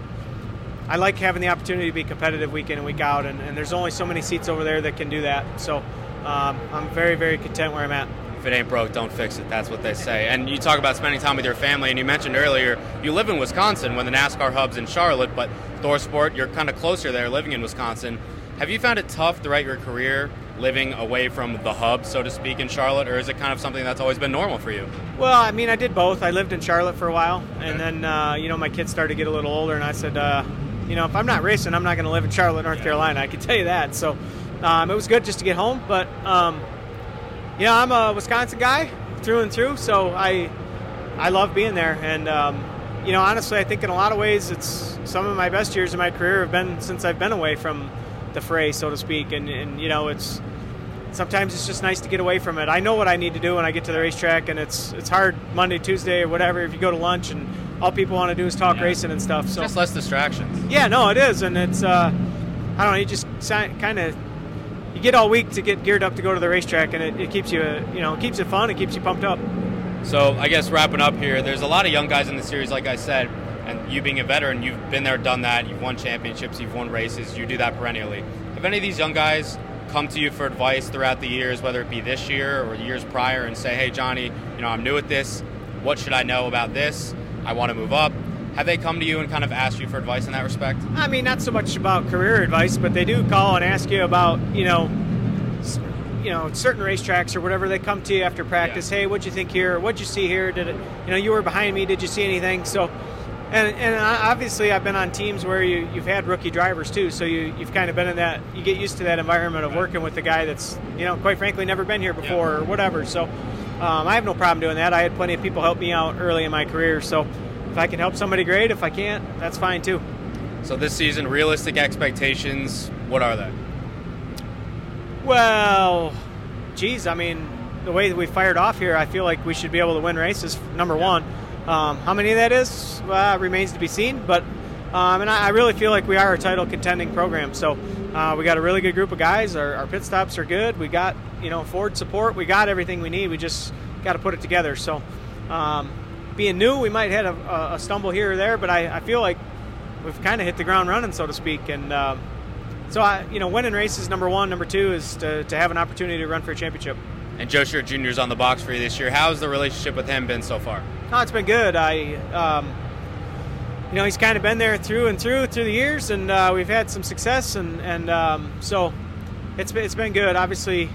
I like having the opportunity to be competitive week in and week out, and, and there's only so many seats over there that can do that. So um, I'm very very content where I'm at. If it ain't broke, don't fix it. That's what they say. And you talk about spending time with your family, and you mentioned earlier you live in Wisconsin when the NASCAR hub's in Charlotte, but ThorSport, you're kind of closer there, living in Wisconsin. Have you found it tough throughout your career living away from the hub, so to speak, in Charlotte, or is it kind of something that's always been normal for you? Well, I mean, I did both. I lived in Charlotte for a while, and then uh, you know my kids started to get a little older, and I said, uh, you know, if I'm not racing, I'm not going to live in Charlotte, North Carolina. I can tell you that. So um, it was good just to get home, but um, you know, I'm a Wisconsin guy through and through, so I I love being there, and um, you know, honestly, I think in a lot of ways, it's some of my best years of my career have been since I've been away from the fray, so to speak, and, and you know, it's sometimes it's just nice to get away from it. I know what I need to do when I get to the racetrack, and it's it's hard Monday, Tuesday, or whatever. If you go to lunch and all people want to do is talk racing and stuff, so Just less distractions. yeah, no, it is, and it's uh, I don't know. You just kind of you get all week to get geared up to go to the racetrack, and it, it keeps you you know keeps it fun. It keeps you pumped up. So I guess wrapping up here, there's a lot of young guys in the series, like I said, and you being a veteran, you've been there, done that. You've won championships, you've won races, you do that perennially. Have any of these young guys come to you for advice throughout the years, whether it be this year or years prior, and say, "Hey, Johnny, you know, I'm new at this. What should I know about this? I want to move up." Have they come to you and kind of asked you for advice in that respect? I mean, not so much about career advice, but they do call and ask you about, you know, you know, certain racetracks or whatever. They come to you after practice. Hey, what'd you think here? What'd you see here? Did it, you know, you were behind me. Did you see anything? So, and and obviously, I've been on teams where you you've had rookie drivers too. So you you've kind of been in that. You get used to that environment of working with the guy that's, you know, quite frankly, never been here before or whatever. So, um, I have no problem doing that. I had plenty of people help me out early in my career. So. If I can help somebody, great. If I can't, that's fine too. So this season, realistic expectations, what are they? Well, geez, I mean, the way that we fired off here, I feel like we should be able to win races. Number one, um, how many that is uh, remains to be seen. But um, and I, I, really feel like we are a title contending program. So uh, we got a really good group of guys. Our, our, pit stops are good. We got you know Ford support. We got everything we need. We just got to put it together. So um, being new, we might have a, a, stumble here or there, but I, I feel like we've kind of hit the ground running, so to speak. And uh, so I, you know, winning races number one, number two is to, to have an opportunity to run for a championship. And Joe Stewart Jr. is on the box for you this year. How's the relationship with him been so far? Oh, it's been good. I, um, you know, he's kind of been there through and through through the years, and uh, we've had some success, and and um, so it's been, it's been good. Obviously,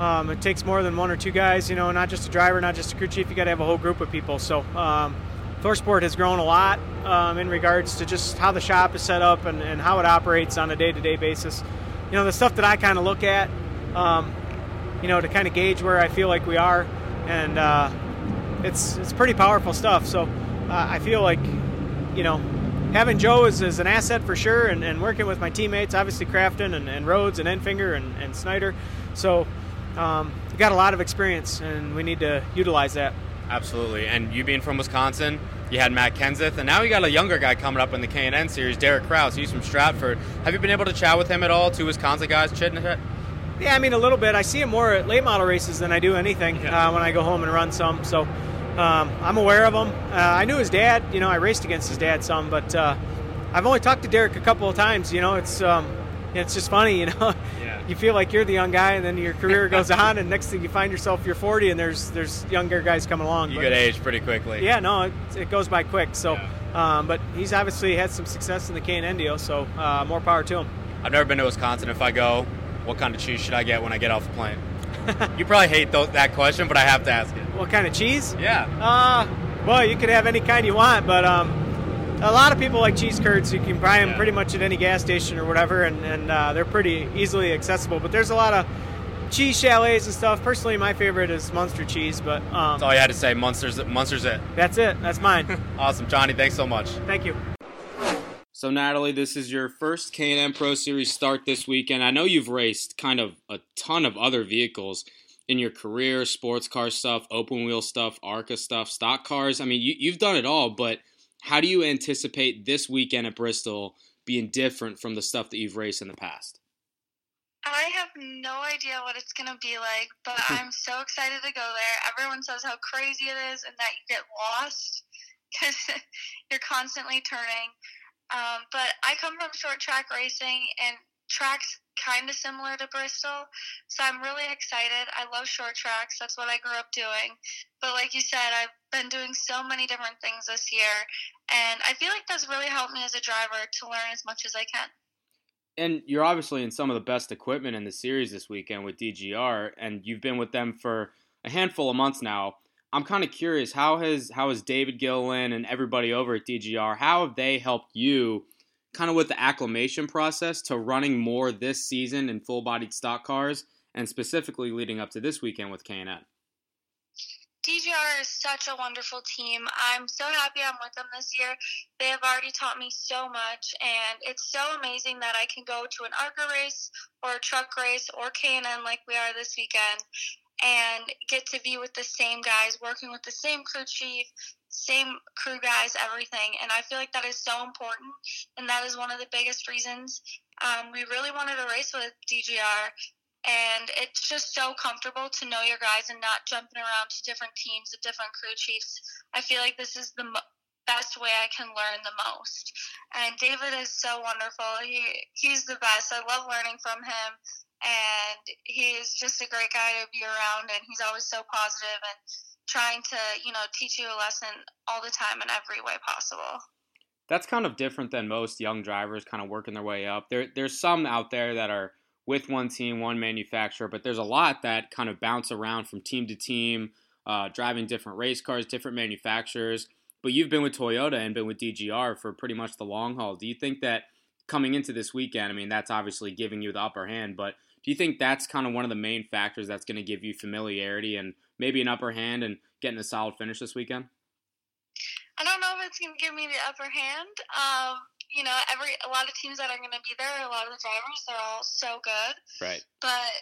um, it takes more than one or two guys. You know, not just a driver, not just a crew chief. You got to have a whole group of people. So. Um, ThorSport has grown a lot um, in regards to just how the shop is set up and, and how it operates on a day-to-day basis. You know, the stuff that I kind of look at, um, you know, to kind of gauge where I feel like we are, and uh, it's it's pretty powerful stuff. So uh, I feel like, you know, having Joe is, is an asset for sure, and, and working with my teammates, obviously Crafton and, and Rhodes and Enfinger and, and Snider. So um, we got a lot of experience, and we need to utilize that. Absolutely, and you being from Wisconsin, you had Matt Kenseth, and now you got a younger guy coming up in the K&N series, Derek Kraus. He's from Stratford. Have you been able to chat with him at all? Two Wisconsin guys, chitting it? Yeah, I mean a little bit. I see him more at late model races than I do anything yeah. uh, when I go home and run some. So um, I'm aware of him. Uh, I knew his dad. You know, I raced against his dad some, but uh, I've only talked to Derek a couple of times. You know, it's um, it's just funny. You know, yeah. You feel like you're the young guy, and then your career goes on, and next thing you find yourself you're 40, and there's there's younger guys coming along. You but, get age pretty quickly. Yeah, no, it, it goes by quick. So, yeah. um, but he's obviously had some success in the K&N deal, so uh, more power to him. I've never been to Wisconsin. If I go, what kind of cheese should I get when I get off the plane? you probably hate th- that question, but I have to ask it. What kind of cheese? Yeah. Uh, well, you could have any kind you want, but um, a lot of people like cheese curds. You can buy them yeah. pretty much at any gas station or whatever, and, and uh, they're pretty easily accessible. But there's a lot of cheese chalets and stuff. Personally, my favorite is Munster cheese, but um, that's all you had to say. Munster's Munster's it. That's it. That's mine. awesome, Johnny. Thanks so much. Thank you. So Natalie, this is your first K&N Pro Series start this weekend. I know you've raced kind of a ton of other vehicles in your career, sports car stuff, open wheel stuff, ARCA stuff, stock cars. I mean, you, you've done it all, but how do you anticipate this weekend at Bristol being different from the stuff that you've raced in the past? I have no idea what it's going to be like, but I'm so excited to go there. Everyone says how crazy it is and that you get lost because you're constantly turning. Um, but I come from short track racing, and tracks kind of similar to Bristol. So I'm really excited. I love short tracks. That's what I grew up doing. But like you said, I've been doing so many different things this year. And I feel like that's really helped me as a driver to learn as much as I can. And you're obviously in some of the best equipment in the series this weekend with DGR, and you've been with them for a handful of months now. I'm kind of curious how has how has David Gilliland and everybody over at DGR how have they helped you kind of with the acclimation process to running more this season in full-bodied stock cars and specifically leading up to this weekend with K&N? DGR is such a wonderful team. I'm so happy I'm with them this year. They have already taught me so much, and it's so amazing that I can go to an ARCA race or a truck race or K&N like we are this weekend and get to be with the same guys, working with the same crew chief, same crew guys, everything. And I feel like that is so important, and that is one of the biggest reasons um, we really wanted to race with DGR. And it's just so comfortable to know your guys and not jumping around to different teams and different crew chiefs. I feel like this is the mo- best way I can learn the most. And David is so wonderful. He he's the best. I love learning from him and he is just a great guy to be around and he's always so positive and trying to you know teach you a lesson all the time in every way possible. That's kind of different than most young drivers kind of working their way up. There there's some out there that are with one team one manufacturer but there's a lot that kind of bounce around from team to team uh, driving different race cars different manufacturers. But you've been with toyota and been with dgr for pretty much the long haul. Do you think that coming into this weekend i mean that's obviously giving you the upper hand but do you think that's kind of one of the main factors that's going to give you familiarity and maybe an upper hand and getting a solid finish this weekend? I don't know if it's going to give me the upper hand. Um, you know, every a lot of teams that are going to be there, a lot of the drivers, they're all so good. Right. But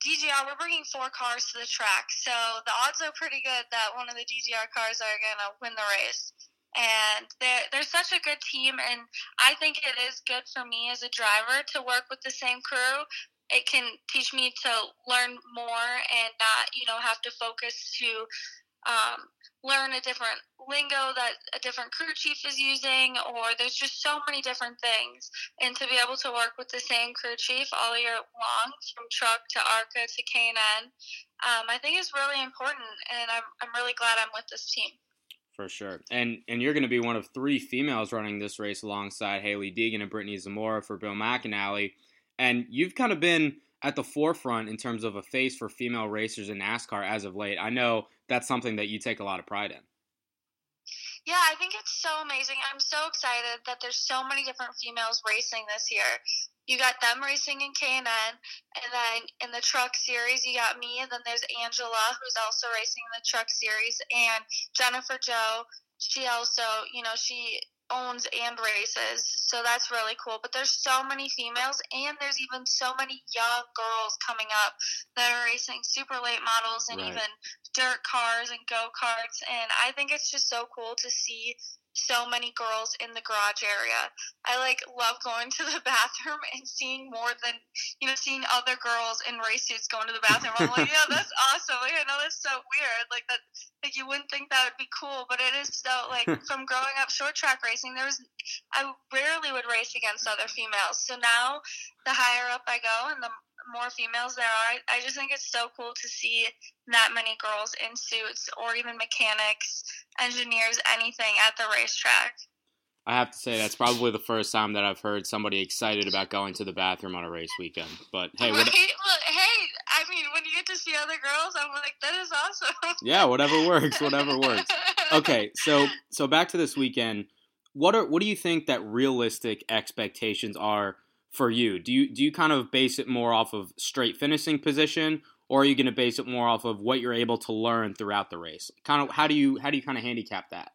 DGR, we're bringing four cars to the track, so the odds are pretty good that one of the DGR cars are going to win the race. and they're they're such a good team and I think it is good for me as a driver to work with the same crew. It can teach me to learn more and not, you know, have to focus to um, learn a different lingo that a different crew chief is using, or there's just so many different things. And to be able to work with the same crew chief all year long, from truck to ARCA to K&N, um, I think is really important. And I'm, I'm really glad I'm with this team. For sure. And and you're going to be one of three females running this race alongside Hailie Deegan and Brittany Zamora for Bill McAnally. And you've kind of been at the forefront in terms of a face for female racers in NASCAR as of late. I know that's something that you take a lot of pride in. Yeah, I think it's so amazing. I'm so excited that there's so many different females racing this year. You got them racing in K&N, and then in the truck series, you got me, and then there's Angela, who's also racing in the truck series, and Jennifer Jo. She also, you know, she owns and races, so that's really cool. But there's so many females, and there's even so many young girls coming up that are racing super late models and Right. even dirt cars and go karts. And I think it's just so cool to see so many girls in the garage area. I like love going to the bathroom and seeing more than you know, seeing other girls in race suits going to the bathroom. I'm like, yeah, that's awesome. Like, I know that's so weird. Like that, like you wouldn't think that would be cool, but it is so. Like from growing up short track racing, there was I rarely would race against other females. So now, the higher up I go and the more females there are, I, just think it's so cool to see that many girls in suits or even mechanics, engineers, anything at the racetrack. I have to say that's probably the first time that I've heard somebody excited about going to the bathroom on a race weekend. But hey, right? what, Well, hey, I mean, when you get to see other girls, I'm like, that is awesome. yeah, whatever works, whatever works. Okay, so so back to this weekend. What are what do you think that realistic expectations are for you? Do you do you kind of base it more off of straight finishing position, or are you going to base it more off of what you're able to learn throughout the race? Kind of how do you how do you kind of handicap that?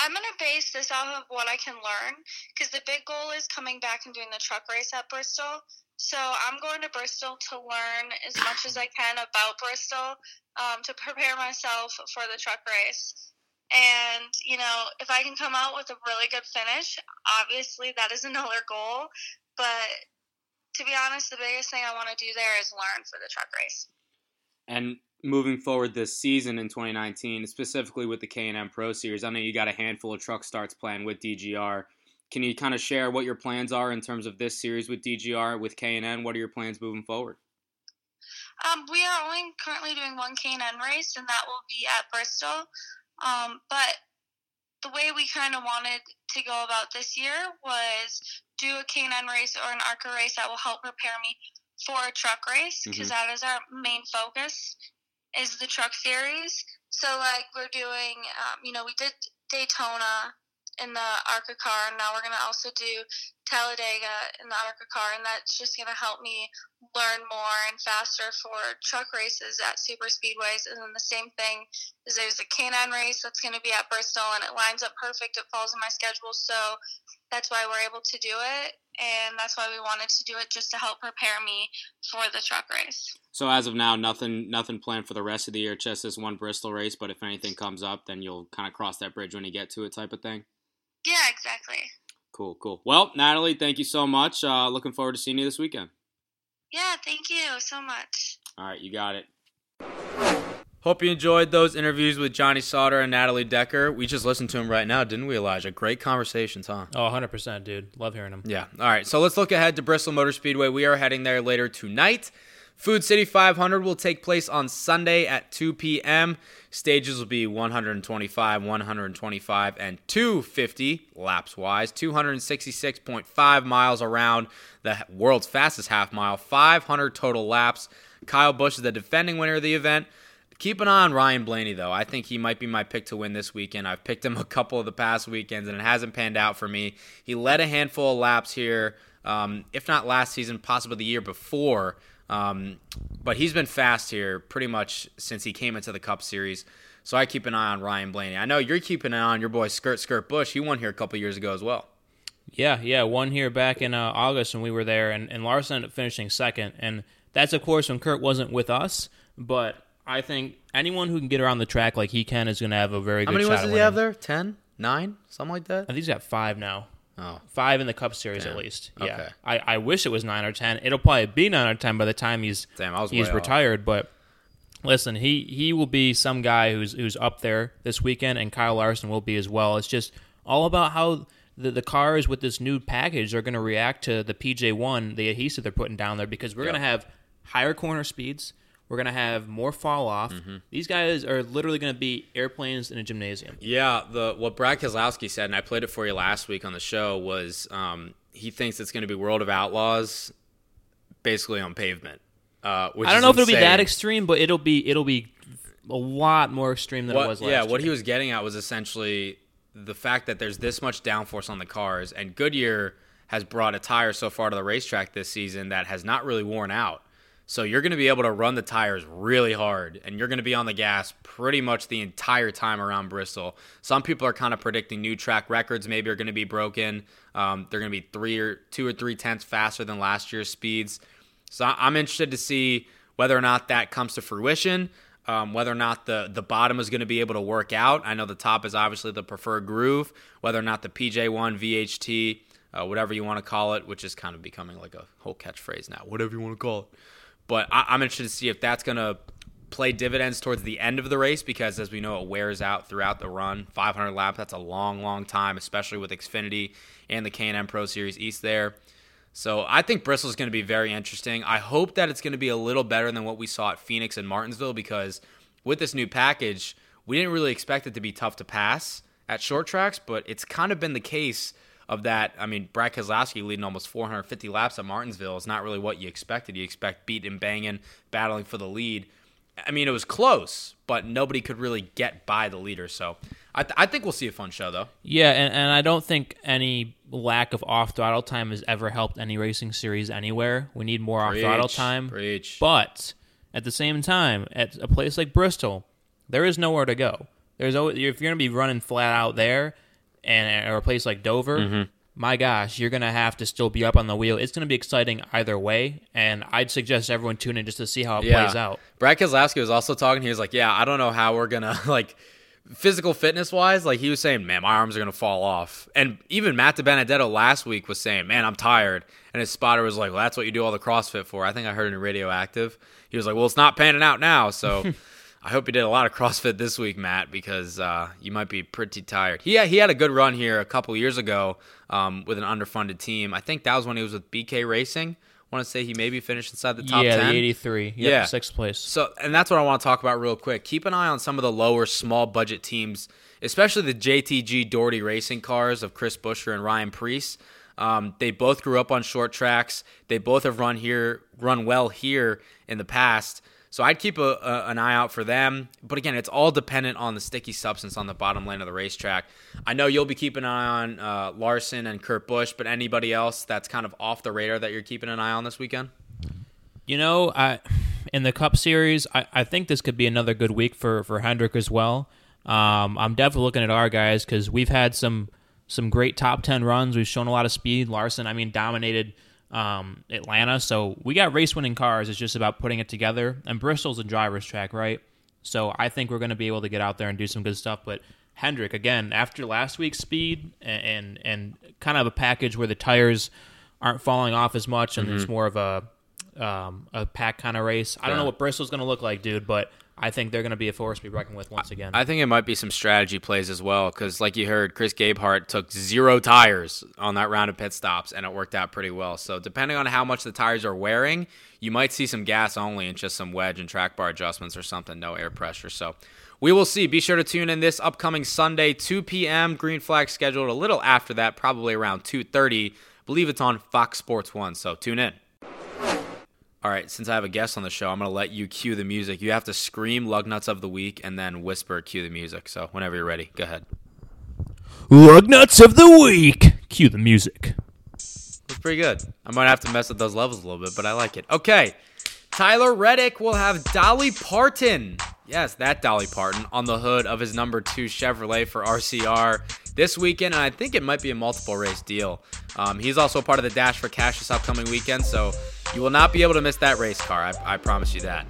I'm going to base this off of what I can learn because the big goal is coming back and doing the truck race at Bristol. So I'm going to Bristol to learn as much as I can about Bristol um, to prepare myself for the truck race. And, you know, if I can come out with a really good finish, obviously that is another goal. But to be honest, the biggest thing I want to do there is learn for the truck race. And moving forward this season in 2019, specifically with the K&N Pro Series, I know you got a handful of truck starts planned with DGR. Can you kind of share what your plans are in terms of this series with DGR with K&N? What are your plans moving forward? Um, we are only currently doing one K&N race, and that will be at Bristol. Um, but the way we kind of wanted to go about this year was do a K&N race or an ARCA race that will help prepare me for a truck race because Mhm. is our main focus is the truck series. So like we're doing, um, you know, we did Daytona in the ARCA car, and now we're gonna also do Talladega in the ARCA car, and that's just gonna help me learn more and faster for truck races at super speedways. And then the same thing is there's a K&N race that's gonna be at Bristol, and it lines up perfect. It falls in my schedule, so that's why we're able to do it, and that's why we wanted to do it just to help prepare me for the truck race. So as of now, nothing nothing planned for the rest of the year. Just this one Bristol race. But if anything comes up, then you'll kind of cross that bridge when you get to it, type of thing. Yeah, exactly. Cool, cool. Well, Natalie, thank you so much. Uh, looking forward to seeing you this weekend. Yeah, thank you so much. All right, you got it. Hope you enjoyed those interviews with Johnny Sauter and Natalie Decker. We just listened to him right now, didn't we, Elijah? Great conversations, huh? Oh, 100%, dude. Love hearing them. Yeah. All right. So let's look ahead to Bristol Motor Speedway. We are heading there later tonight. Food City 500 will take place on Sunday at 2 p.m. Stages will be 125, 125, and 250 laps wise. 266.5 miles around the world's fastest half mile. 500 total laps. Kyle Busch is the defending winner of the event. Keep an eye on Ryan Blaney, though. I think he might be my pick to win this weekend. I've picked him a couple of the past weekends, and it hasn't panned out for me. He led a handful of laps here, um, if not last season, possibly the year before. Um, but he's been fast here pretty much since he came into the Cup Series. So I keep an eye on Ryan Blaney. I know you're keeping an eye on your boy Skirt Skirt Busch. He won here a couple years ago as well. Yeah, yeah, one here back in uh, August when we were there, and, and Larson ended up finishing second. And that's, of course, when Kurt wasn't with us. But I think anyone who can get around the track like he can is going to have a very How good many wins does he have there? 10? nine, something like that. I think he's got five now. Oh, Five in the Cup Series Damn. at least. Yeah. Okay. I, I wish it was nine or ten. It'll probably be nine or ten by the time he's Damn, I was he's way off. retired. But listen, he he will be some guy who's who's up there this weekend, and Kyle Larson will be as well. It's just all about how the, the cars with this new package are going to react to the PJ one, the adhesive they're putting down there, because we're Yep. going to have higher corner speeds. We're going to have more fall off. Mm-hmm. These guys are literally going to be airplanes in a gymnasium. Yeah, the what Brad Keselowski said, and I played it for you last week on the show, was um, he thinks it's going to be World of Outlaws, basically on pavement. Uh, which I don't know if it'll be that extreme, but it'll be it'll be a lot more extreme than What- it was last yeah, year. what he was getting at was essentially the fact that there's this much downforce on the cars, and Goodyear has brought a tire so far to the racetrack this season that has not really worn out. So you're going to be able to run the tires really hard, and you're going to be on the gas pretty much the entire time around Bristol. Some people are kind of predicting new track records maybe are going to be broken. Um, they're going to be three or two or three tenths faster than last year's speeds. So I'm interested to see whether or not that comes to fruition. Um, whether or not the the bottom is going to be able to work out. I know the top is obviously the preferred groove. Whether or not the PJ1 VHT, uh, whatever you want to call it, which is kind of becoming like a whole catchphrase now. Whatever you want to call it. But I, I'm interested to see if that's going to play dividends towards the end of the race because, as we know, it wears out throughout the run. 500 laps, that's a long, long time, especially with Xfinity and the K&N Pro Series East there. So I think Bristol's going to be very interesting. I hope that it's going to be a little better than what we saw at Phoenix and Martinsville because with this new package, we didn't really expect it to be tough to pass at short tracks, but it's kind of been the case of that. I mean, Brad Keselowski leading almost 450 laps at Martinsville is not really what you expected. You expect beat and banging, battling for the lead. I mean, it was close, but nobody could really get by the leader. So I, th- I think we'll see a fun show, though. Yeah, and, and I don't think any lack of off throttle time has ever helped any racing series anywhere. We need more off throttle time. preach. But at the same time, at a place like Bristol, there is nowhere to go. There's always, if you're going to be running flat out there, and or a place like Dover, Mhm. my gosh, you're going to have to still be up on the wheel. It's going to be exciting either way, and I'd suggest everyone tune in just to see how it plays out. Brad Keselowski was also talking. He was like, "Yeah, I don't know how we're gonna like physical fitness wise. Like he was saying, man, my arms are gonna fall off." And even Matt DiBenedetto last week was saying, "Man, I'm tired." And his spotter was like, "Well, that's what you do all the CrossFit for." I think I heard it in Radioactive. He was like, "Well, it's not panning out now, so." I hope you did a lot of CrossFit this week, Matt, because uh, you might be pretty tired. He he had a good run here a couple years ago um, with an underfunded team. I think that was when he was with BK Racing. I want to say he maybe finished inside the top Yeah, the 10. 83. Yep, yeah, sixth place. So, and that's what I want to talk about real quick. Keep an eye on some of the lower, small budget teams, especially the JTG Daugherty Racing cars of Chris Buescher and Ryan Preece. Um, they both grew up on short tracks. They both have run here, run well here in the past. So I'd keep a, a, an eye out for them. But again, it's all dependent on the sticky substance on the bottom lane of the racetrack. I know you'll be keeping an eye on uh, Larson and Kurt Busch, but anybody else that's kind of off the radar that you're keeping an eye on this weekend? You know, I in the Cup Series, I, I think this could be another good week for for Hendrick as well. Um, I'm definitely looking at our guys because we've had some some great top ten runs. We've shown a lot of speed. Larson, I mean, dominated um, Atlanta, so we got race winning cars. It's just about putting it together. And Bristol's a driver's track, right? So I think we're going to be able to get out there and do some good stuff. But Hendrick, again, after last week's speed and and, and kind of a package where the tires aren't falling off as much and it's Mhm. more of a um, a pack kind of race. I don't know what Bristol's going to look like, dude, but I think they're going to be a force to be reckoned with once again. I think it might be some strategy plays as well, because like you heard, Chris Gabehart took zero tires on that round of pit stops, and it worked out pretty well. So depending on how much the tires are wearing, you might see some gas only and just some wedge and track bar adjustments or something, no air pressure. So we will see. Be sure to tune in this upcoming Sunday, 2 p.m. Green flag scheduled a little after that, probably around 2:30. believe it's on Fox Sports One. So tune in. All right, since I have a guest on the show, I'm going to let you cue the music. You have to scream lug nuts of the week and then whisper cue the music. So whenever you're ready, go ahead. Lug nuts of the week. Cue the music. It's pretty good. I might have to mess with those levels a little bit, but I like it. Okay. Tyler Reddick will have Dolly Parton. Yes, that Dolly Parton on the hood of his number two Chevrolet for RCR this weekend, and I think it might be a multiple race deal. Um, he's also part of the Dash for Cash this upcoming weekend, so you will not be able to miss that race car. I, I promise you that.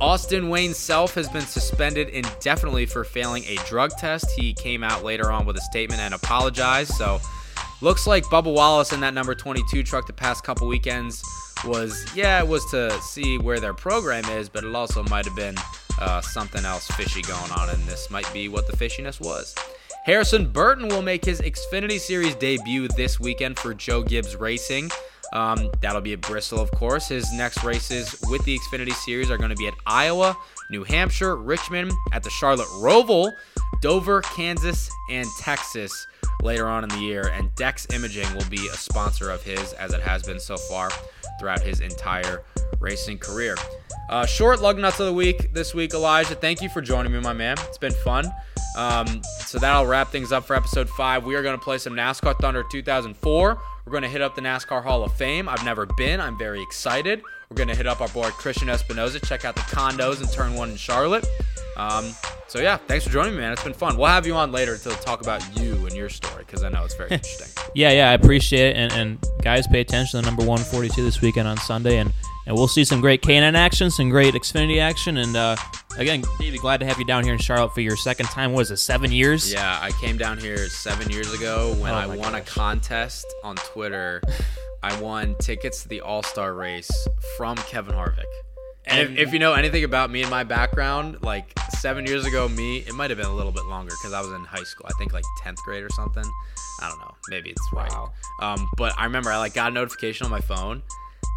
Austin Wayne Self has been suspended indefinitely for failing a drug test. He came out later on with a statement and apologized. So, looks like Bubba Wallace in that number 22 truck the past couple weekends was, yeah, it was to see where their program is, but it also might have been uh, something else fishy going on, and this might be what the fishiness was. Harrison Burton will make his Xfinity Series debut this weekend for Joe Gibbs Racing. Um, that'll be at Bristol, of course. His next races with the Xfinity Series are going to be at Iowa, New Hampshire, Richmond, at the Charlotte Roval, Dover, Kansas, and Texas later on in the year. And Dex Imaging will be a sponsor of his, as it has been so far throughout his entire racing career. Uh, short lug nuts of the week this week, Elijah. Thank you for joining me, my man. It's been fun. Um, so that'll wrap things up for episode five. We are going to play some NASCAR Thunder 2004. We're going to hit up the NASCAR Hall of Fame. I've never been. I'm very excited. We're going to hit up our boy Christian Espinoza. Check out the condos in Turn One in Charlotte. Um, so yeah, thanks for joining me, man. It's been fun. We'll have you on later to talk about you and your story because I know it's very interesting. Yeah, yeah, I appreciate it. And, and guys, pay attention to number 142 this weekend on Sunday, and, and we'll see some great K&N action, some great Xfinity action, and uh, again, Davey, glad to have you down here in Charlotte for your second time. What was it seven years? Yeah, I came down here seven years ago when Oh I won a contest on Twitter. I won tickets to the All Star race from Kevin Harvick. And, if, if you know anything about me and my background, like seven years ago, me, it might have been a little bit longer because I was in high school. I think like 10th grade or something. I don't know. Maybe it's right. Um, but I remember I like got a notification on my phone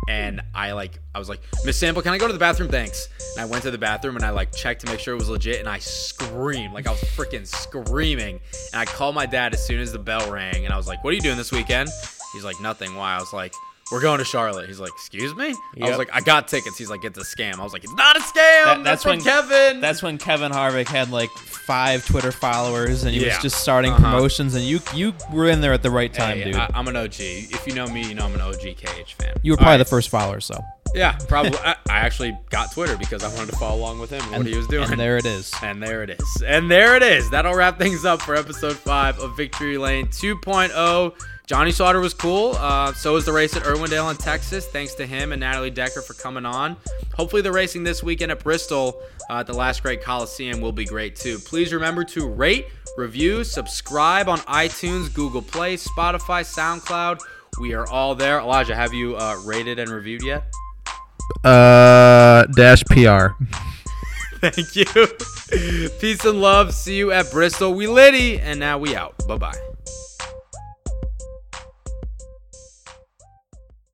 and I like I was like, Miss Sample, can I go to the bathroom? Thanks. And I went to the bathroom and I like checked to make sure it was legit and I screamed. Like I was freaking screaming. And I called my dad as soon as the bell rang and I was like, What are you doing this weekend? He's like, Nothing. Why? I was like, We're going to Charlotte. He's like, Excuse me? I was like, I got tickets. He's like, It's a scam. I was like, It's not a scam. That- that's, that's when Kevin. That's when Kevin Harvick had like five Twitter followers, and he Yeah. was just starting Uh-huh. promotions, and you you were in there at the right time, Hey, dude. I, am an OG. If you know me, you know I'm an OG KH fan. you were probably right. the first follower, so Yeah, probably. I, I actually got Twitter because I wanted to follow along with him and, what And- he was doing. and there it is. And there it is. And there it is. That'll wrap things up for episode five of Victory Lane 2.0. Johnny Sauter was cool. Uh, so was the race at Irwindale in Texas. Thanks to him and Natalie Decker for coming on. Hopefully, the racing this weekend at Bristol uh, at the Last Great Coliseum will be great too. Please remember to rate, review, subscribe on iTunes, Google Play, Spotify, SoundCloud. We are all there. Elijah, have you uh, rated and reviewed yet? Uh, dash PR. Thank you. Peace and love. See you at Bristol. We litty, and now we out. Bye bye.